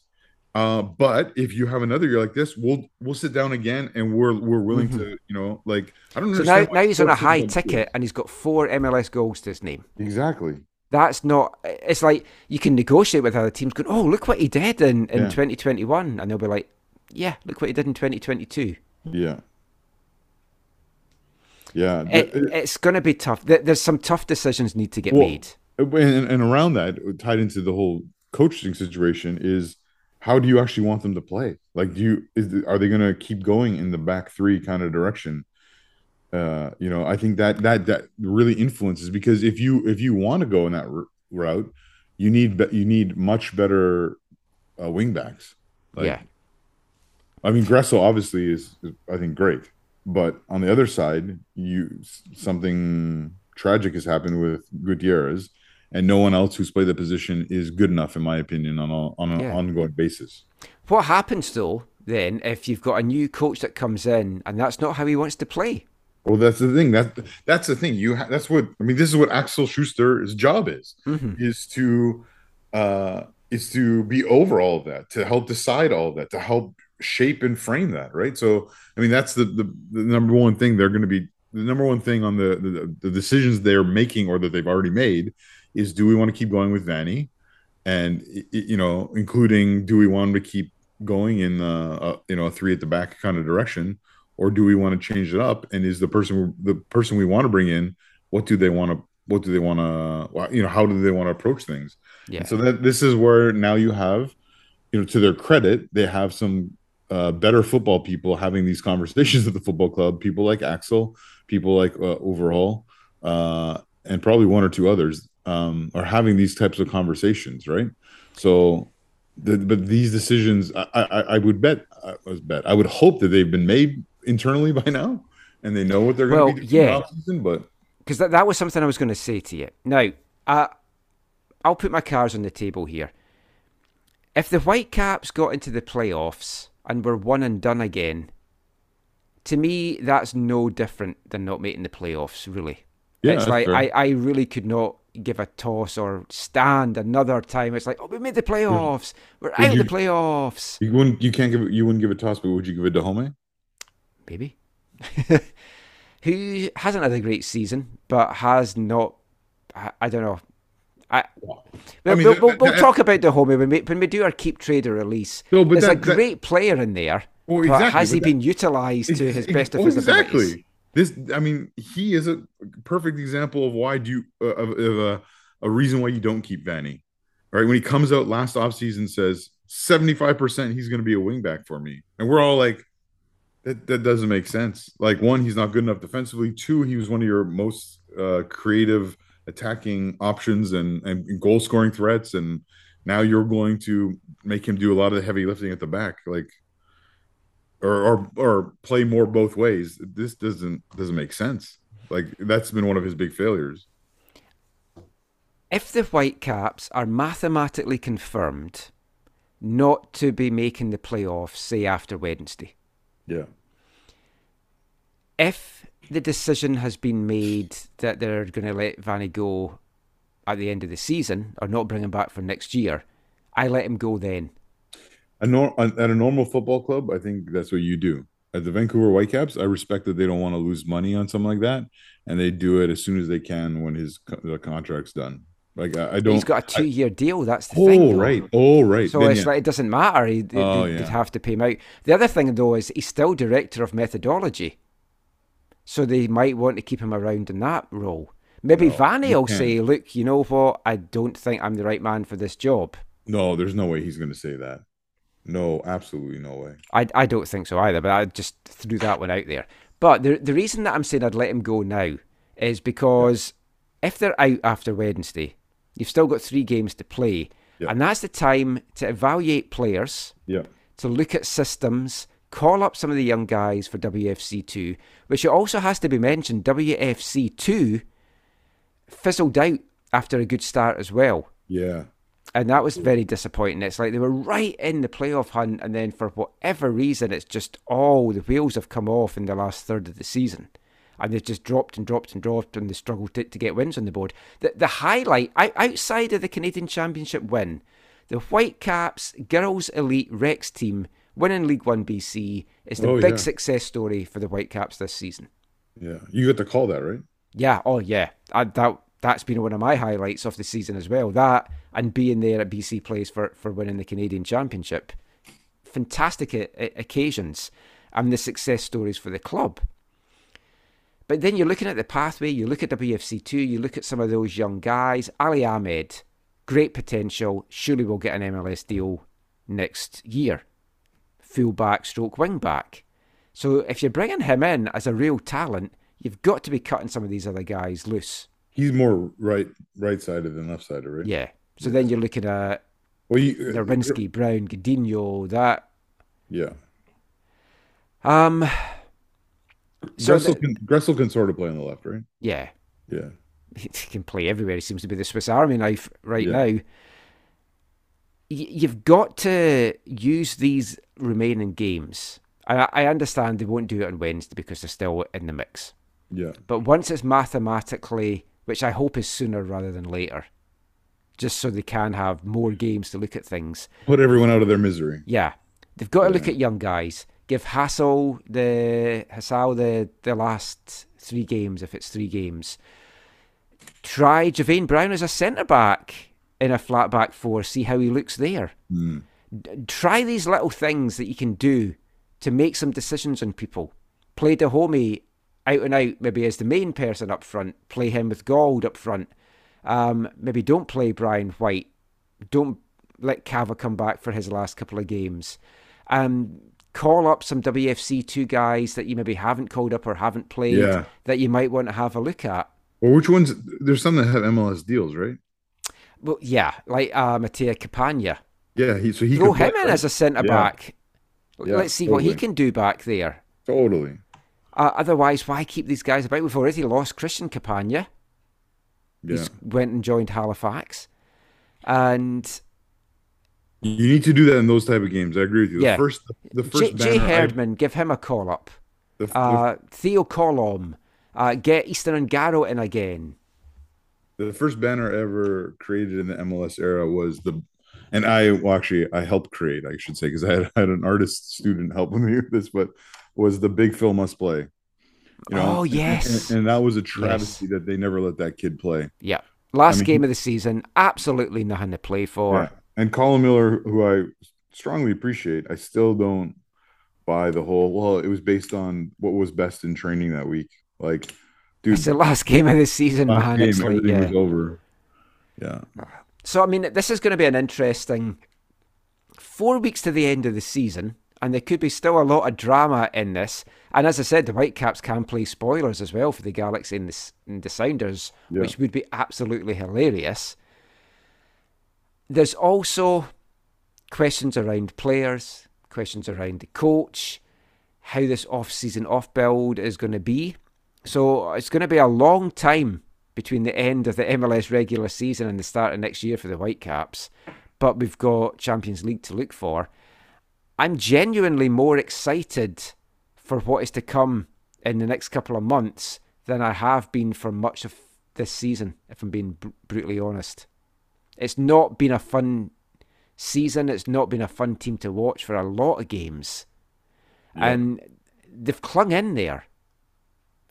Uh, but if you have another year like this, we'll we'll sit down again and we're we're willing
Mhm.
to, you know, like I don't
So now, now he's on a high ticket and he's got four MLS goals to his name.
Exactly.
That's not. It's like you can negotiate with other teams. Going, oh, look what he did in, in
Yeah.
2021, and they'll be like, yeah, look what he did in 2022.
Yeah. Yeah.
It,
th-
it's going to be tough. There's some tough decisions need to get
Well,
made.
and, and around that, tied into the whole coaching situation, is how do you actually want them to play? Like, do you is are they going to keep going in the back three kind of direction? Uh, you know, I think that that that really influences because if you if you want to go in that r- route, you need be- you need much better uh, wing backs. Like,
yeah,
I mean, Gressel obviously is, is, I think, great, but on the other side, you something tragic has happened with Gutierrez, and no one else who's played the position is good enough, in my opinion, on a, on an
Yeah.
ongoing basis.
what happens though then if you've got a new coach that comes in and that's not how he wants to play?
Well, that's the thing. That that's the thing. You ha- that's what I mean. This is what Axel Schuster's job is
Mhm.
is to uh is to be over all of that, to help decide all of that, to help shape and frame that, right? So, I mean, that's the the, the number one thing they're going to be the number one thing on the, the the decisions they're making or that they've already made is do we want to keep going with Vanni, and you know, including do we want to keep going in uh, uh you know a three at the back kind of direction, or do we want to change it up? And is the person the person we want to bring in? What do they want to? What do they want to? You know, how do they want to approach things?
Yeah,
And so that this is where now you have, you know, to their credit, they have some uh, better football people having these conversations at the football club. People like Axel, people like uh, Overhaul, uh, and probably one or two others um, are having these types of conversations, right? So, the, but these decisions, I, I, I would bet, I was bet, I would hope that they've been made internally by now, and they know what they're going
Well,
to be doing
yeah.
the offseason, But
because that, that was something I was going to say to you. Now, uh, I'll put my cards on the table here. If the Whitecaps got into the playoffs and were one and done again, to me, that's no different than not making the playoffs, really.
yeah,
it's like,
fair.
I, I really could not give a toss or stand another time. It's like, oh, we made the playoffs. We're
Would
out of the playoffs.
you wouldn't, you can't give you wouldn't give a toss, but would you give it to Home?
Maybe. Who hasn't had a great season, but has not. I, I don't know. I,
I
We'll,
mean,
we'll,
that-
we'll, we'll
that-
talk about the homie when we, when we do our keep trade or release.
No, but
There's a
that- that-
great player in there,
Well,
but
exactly,
has he
that-
been utilised to his best of
Oh,
his abilities?
exactly. This, I mean, he is a perfect example of why do you uh, of, of a, a reason why you don't keep Vanni. Right when he comes out last offseason says seventy five percent he's going to be a wingback for me, and we're all like, that that doesn't make sense. Like one, he's not good enough defensively. Two, he was one of your most uh, creative attacking options and and goal scoring threats, and now you're going to make him do a lot of the heavy lifting at the back, like or or or play more both ways. This doesn't doesn't make sense. Like that's been one of his big failures.
If the Whitecaps are mathematically confirmed not to be making the playoffs, say after Wednesday,
Yeah.
if the decision has been made that they're going to let Vanni go at the end of the season or not bring him back for next year, I let him go then.
A nor- at a normal football club, I think that's what you do. At the Vancouver Whitecaps, I respect that they don't want to lose money on something like that, and they do it as soon as they can when his the contract's done. Like I, I don't.
He's got a two-year deal. That's the
oh
thing. though.
right, oh right.
So
Then,
it's
yeah.
like it doesn't matter. He, they-
Oh,
they'd
yeah.
have to pay him out. The other thing though is he's still director of methodology, so they might want to keep him around in that role. Maybe
no, Vanni
will say, "Look, you know what? I don't think I'm the right man for this job."
No, there's no way he's going to say that. No, absolutely no way.
I, I don't think so either, but I just threw that one out there. But the the reason that I'm saying I'd let him go now is because if they're out after Wednesday, you've still got three games to play,
Yeah.
and that's the time to evaluate players,
Yeah,
to look at systems, call up some of the young guys for WFC2, which it also has to be mentioned, WFC2 fizzled out after a good start as well.
yeah.
And that was very disappointing. It's like they were right in the playoff hunt, and then for whatever reason, it's just all the wheels have come off in the last third of the season. And they've just dropped and dropped and dropped, and they struggled to, to get wins on the board. The, the highlight, outside of the Canadian Championship win, the Whitecaps Girls Elite Rex team winning League One BC is the
Oh,
big
yeah.
success story for the Whitecaps this season.
Yeah, you get to call that, right?
Yeah, oh yeah, I, that that's been one of my highlights of the season as well. That and being there at BC Place for for winning the Canadian Championship, fantastic o- o- occasions, and the success stories for the club. But then you're looking at the pathway. You look at WFC two. You look at some of those young guys. Ali Ahmed, great potential. Surely will get an MLS deal next year. Fullback, stroke wing back. So if you're bringing him in as a real talent, you've got to be cutting some of these other guys loose.
He's more right right sided than left sided, right?
Yeah. So then you're looking at
Well, you,
Nerwinski, Brown, Godinho, that.
Yeah.
Um. So
Gressel
the-
can Gressel can sort of play on the left, right?
yeah,
Yeah.
he can play everywhere. He seems to be the Swiss Army knife right
Yeah.
now. Y- you've got to use these remaining games. I, I understand they won't do it on Wednesday because they're still in the mix.
Yeah.
But once it's mathematically, which I hope is sooner rather than later, just so they can have more games to look at things.
Put everyone out of their misery.
Yeah, they've got to look at young guys. Give Hasal the Hasal the the last three games if it's three games. Try Javain Brown as a centre back in a flat back four. See how he looks there.
Mm.
D- try these little things that you can do to make some decisions on people. Play Dájome out and out, maybe as the main person up front. Play him with Gauld up front. Um, maybe don't play Brian White. Don't let Cava come back for his last couple of games. Um, call up some WFC two guys that you maybe haven't called up or haven't played
Yeah.
that you might want to have a look at.
Well, which ones? There's some that have MLS deals, right?
Well, yeah, like uh, Matteo Campagna.
Yeah. He so he
Throw
could play,
him in
right?
as a centre
Yeah.
back.
Yeah,
Let's see what he can do back there.
Totally.
Uh, otherwise, why keep these guys about? We've already lost Christian Capagna.
Yeah.
He's went and joined Halifax. And
You need to do that in those type of games. I agree with you.
Yeah.
The first, the
J-
first
Jay
banner I-
Herdman, give him a call up.
the, the-
Uh, Theo Colom, uh, get Easton Ongaro in again.
the first banner ever created in the MLS era was the, and I well, actually I helped create, I should say, because I had, I had an artist student helping me with this, but was the Big Phil must play.
Oh, yes.
and, and that was a travesty that they never let that kid play.
Yeah. Last
I mean,
game of the season, absolutely nothing to play for.
Yeah. And Colin Miller, who I strongly appreciate, I still don't buy the whole. Well, it was based on what was best in training that week. Like, dude,
It's the last game of the season, man.
game,
it's like, yeah.
was over. Yeah,
So, I mean, this is going to be an interesting four weeks to the end of the season, and there could be still a lot of drama in this. And as I said, the Whitecaps can play spoilers as well for the Galaxy and the, and the Sounders,
Yeah.
which would be absolutely hilarious. There's also questions around players, questions around the coach, how this off-season off-build is going to be. So it's going to be a long time between the end of the MLS regular season and the start of next year for the Whitecaps. But we've got Champions League to look for. I'm genuinely more excited for what is to come in the next couple of months than I have been for much of this season, if I'm being br- brutally honest. It's not been a fun season. It's not been a fun team to watch for a lot of games. And they've clung in there.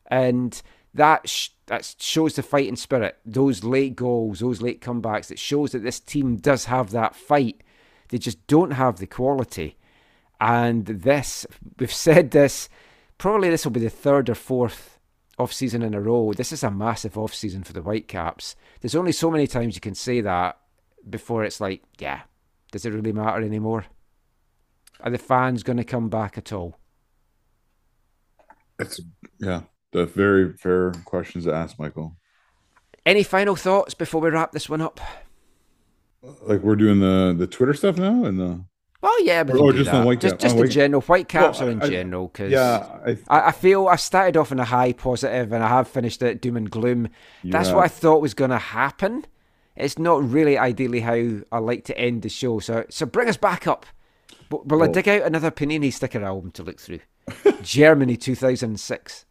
And that, sh- that shows the fighting spirit. Those late goals, those late comebacks, it shows that this team does have that fight. They just don't have the quality. And this, we've said this, probably this will be the third or fourth off season in a row. This is a massive off season for the Whitecaps. There's only so many times you can say that before it's like, yeah, does it really matter anymore? Are the fans going to come back at all?
It's yeah, the very fair questions to ask, Michael.
Any final thoughts before we wrap this one up?
Like we're doing the the Twitter stuff now, and the
Well, yeah, can
Or just on
just just
on
in
White-
general. Whitecaps
Well,
are in
I-
general because
yeah, I,
I, I feel I started off in a high positive and I have finished it doom and gloom. That's what I thought was going to happen. It's not really ideally how I like to end the show. So so bring us back up. Will I
Well-
dig out another Panini sticker album to look through? Germany 2006.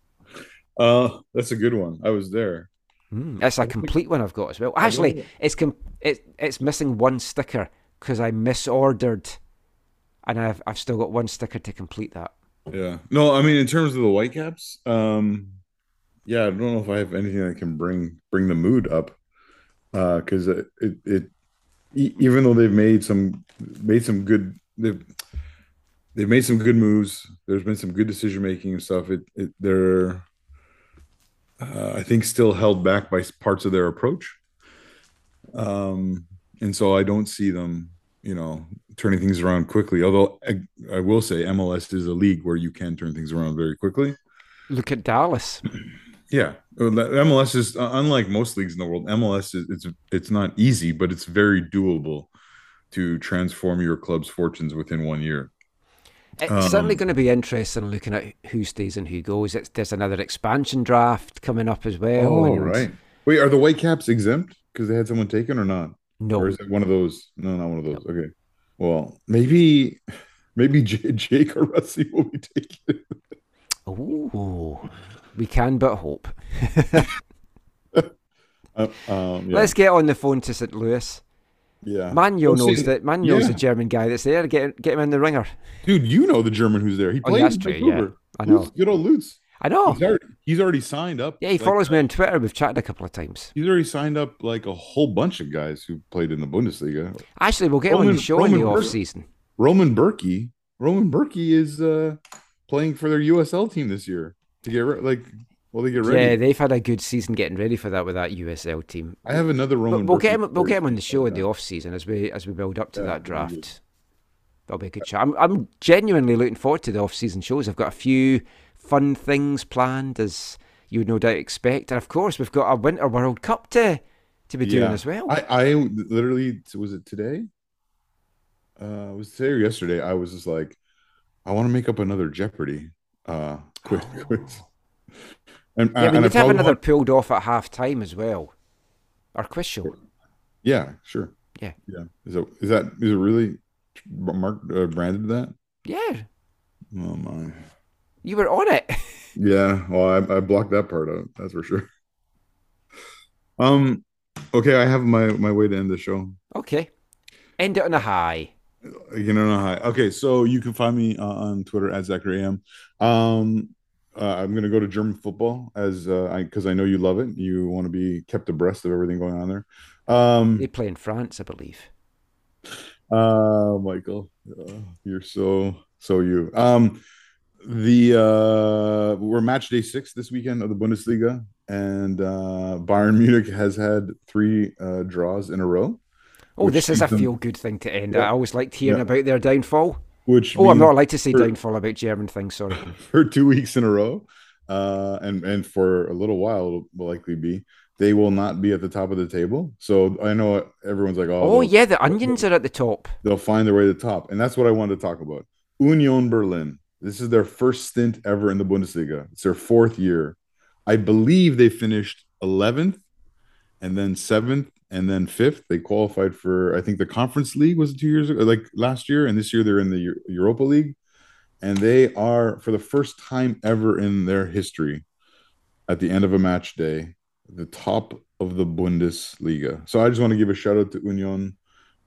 uh, that's a good one. I was there.
Mm, it's a complete one I've got as well. Actually, it's com- it, it's missing one sticker because I misordered, and I've I've still got one sticker to complete that.
Yeah. No, I mean in terms of the Whitecaps, um, yeah, I don't know if I have anything that can bring bring the mood up, uh, because it, it it e- even though they've made some made some good they've they've made some good moves. There's been some good decision making and stuff. It it they're uh, I think still held back by parts of their approach. Um, and so I don't see them, you know, turning things around quickly. Although I, I will say MLS is a league where you can turn things around very quickly.
Look at Dallas.
Yeah, MLS is uh, unlike most leagues in the world. MLS is it's it's not easy, but it's very doable to transform your club's fortunes within one year.
It's
Um,
certainly going to be interesting looking at who stays and who goes. It's, there's another expansion draft coming up as well.
Oh,
and-
right. Wait, are the Whitecaps exempt because they had someone taken or not?
No,
Or is it one of those? No, not one of those. Okay. Well, maybe maybe J- Jake or Rusty will be taken.
Ooh, we can but hope.
Uh, um, yeah.
Let's get on the phone to St. Louis.
yeah.
Manuel
Oh, see,
knows that. Manuel's
yeah.
the German guy that's there. Get get him in the ringer.
Dude, you know the German who's there. He
Oh,
played in
true, yeah.
Vancouver.
I know.
Lutz, Good old Lutz.
I know.
He's already, he's already signed up.
Yeah, he
like,
follows me on Twitter. We've chatted a couple of times.
He's already signed up like a whole bunch of guys who played in the Bundesliga.
Actually, we'll get him on
Roman-
the show in the
Roman
off season.
Roman Bürki. Roman Bürki is uh, playing for their USL team this year to get re- like well they get ready.
Yeah, they've had a good season getting ready for that with that USL team.
I have another
But
Roman.
we'll get him. We'll get him on the show in the off season as we as we build up to
Yeah,
that draft. That'll be a good chat. I'm I'm genuinely looking forward to the off season shows. I've got a few fun things planned, as you would no doubt expect, and of course we've got a Winter World Cup to to be doing as well.
I, I literally was it today? Uh, it was today or yesterday? I was just like, I want to make up another Jeopardy uh quiz. quiz. And,
yeah, we
and I
have another
want-
pulled off at half time as well. Our quiz show.
yeah, sure.
Yeah.
yeah. Is it is that is it really mark uh, branded that?
Yeah,
Oh my.
You were on it.
Yeah, well, I, I blocked that part out. That's for sure. Um, okay, I have my my way to end the show.
okay, end it on a high.
You know a high Okay, so you can find me uh, on Twitter at Zachary Am. Um, uh, I'm gonna go to German football as uh, I because I know you love it. You want to be kept abreast of everything going on there. Um,
They play in France, I believe.
Uh, Michael, uh, you're so so you. Um, the uh, we're match day six this weekend of the Bundesliga, and uh, Bayern Munich has had three uh, draws in a row,
Oh, this is a feel good thing to end.
Yeah.
I always liked hearing
Yeah.
about their downfall.
which
Oh, I'm not allowed to say
for-
downfall about German things. Sorry.
for two weeks in a row, uh, and and for a little while it will likely be. They will not be at the top of the table. So I know everyone's like, "Oh,
Oh yeah, the onions are at the top.
they'll find their way to the top. And that's what I wanted to talk about. Union Berlin. This is their first stint ever in the Bundesliga. It's their fourth year. I believe they finished 11th and then 7th and then 5th. They qualified for, I think the Conference League was two years ago, like last year. And this year they're in the Eu- Europa League. and they are for the first time ever in their history, at the end of a match day, the top of the Bundesliga. So I just want to give a shout out to Union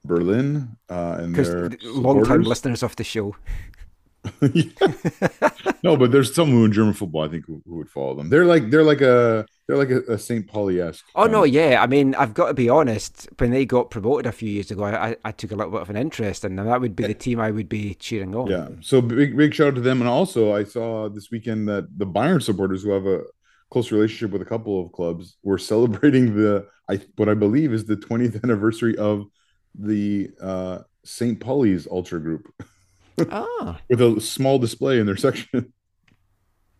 Berlin uh, and their
long time listeners of the show.
no, but there's someone in German football I think who, who would follow them. They're like they're like a they're like a, a St. Pauli esque.
Oh no, yeah. I mean, I've got to be honest. When they got promoted a few years ago, I, I- took a little bit of an interest in them. That would be the team I would be cheering on.
Yeah. So big big shout out to them. And also I saw this weekend that the Bayern supporters who have a close relationship with a couple of clubs were celebrating the I what I believe is the 20th anniversary of the uh St. Pauli's ultra group
Ah,
with a small display in their section.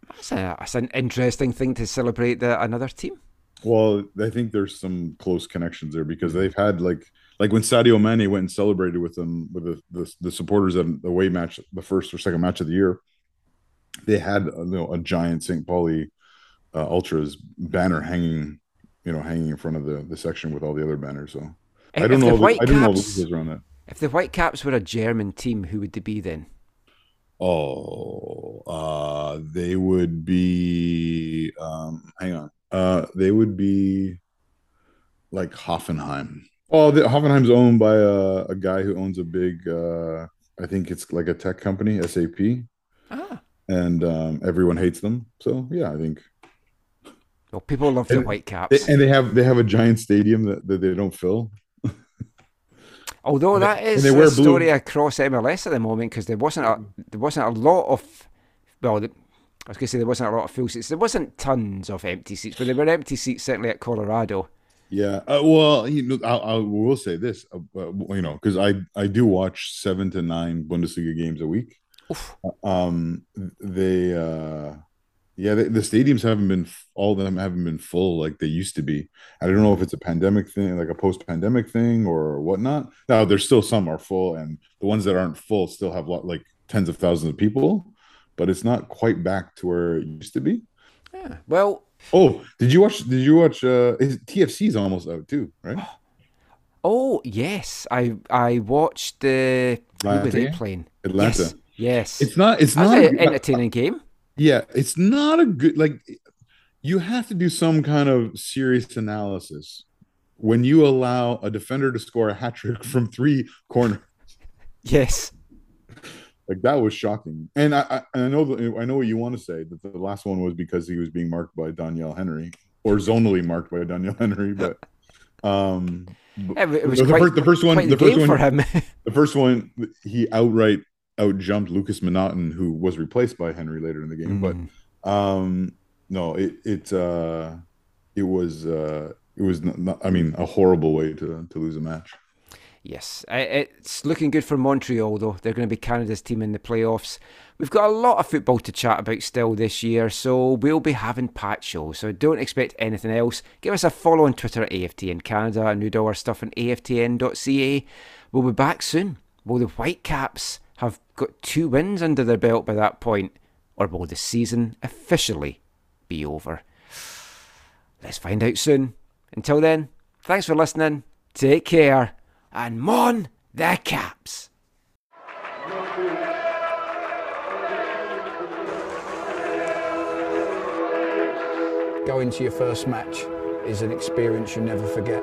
that's, a, that's an interesting thing to celebrate the, another team.
Well, I think there's some close connections there because they've had like like when Sadio Mane went and celebrated with them with the the, the supporters at the away match, the first or second match of the year. They had uh, you know a giant St. Pauli uh, Ultras banner hanging, you know, hanging in front of the the section with all the other banners. So I don't know. I don't know details around that.
If the Whitecaps were a German team, who would they be then?
Oh, uh, they would be. Um, hang on. Uh, they would be like Hoffenheim. Oh, the, Hoffenheim's owned by a, a guy who owns a big. Uh, I think it's like a tech company, SAP,
Ah,
and um, everyone hates them. So yeah, I think.
well, people love the
And-
Whitecaps.
And they have they have a giant stadium that, that they don't fill.
Although
and
that is
and they
a
blue.
story across MLS at the moment because there wasn't a there wasn't a lot of well, the, I was going to say there wasn't a lot of full seats. There wasn't tons of empty seats, but there were empty seats certainly at Colorado.
Yeah. Uh, well, you know, I, I will say this, uh, uh, you know, because I I do watch seven to nine Bundesliga games a week.
Oof.
Um, they, uh, yeah, they, the stadiums haven't been all of them haven't been full like they used to be. I don't know if it's a pandemic thing, like a post-pandemic thing, or whatnot. Now, there's still some are full, and the ones that aren't full still have lot like tens of thousands of people, but it's not quite back to where it used to be.
Yeah. Well,
Oh, did you watch? Did you watch? Uh, is, TFC's almost out too, right?
oh yes, I I watched the who were they
Atlanta?
playing?
Atlanta.
Yes, yes.
It's not. It's
that was
not.
an entertaining game.
Yeah, it's not a good. Like, you have to do some kind of serious analysis when you allow a defender to score a hat trick from three corners.
Yes.
Like that was shocking. And I, I, and I know that I know what you want to say that the last one was because he was being marked by Doneil Henry or zonally marked by Doneil Henry, but um,
It, was
the,
quite,
first, the first one, the
the
first one,
for him.
The first one, he outright out jumped Lukas MacNaughton, who was replaced by Henry later in the game.
Mm.
But um, no, it it uh, it was uh, it was not, I mean a horrible way to to lose a match.
Yes, it's looking good for Montreal, though. They're going to be Canada's team in the playoffs. We've got a lot of football to chat about still this year, so we'll be having patch shows. So don't expect anything else. Give us a follow on Twitter at AFTN Canada and read all our stuff on aftn.ca. We'll be back soon. Will the Whitecaps have got two wins under their belt by that point, or will the season officially be over? Let's find out soon. Until then, thanks for listening. Take care. And mon the caps.
Going to your first match is an experience you never forget.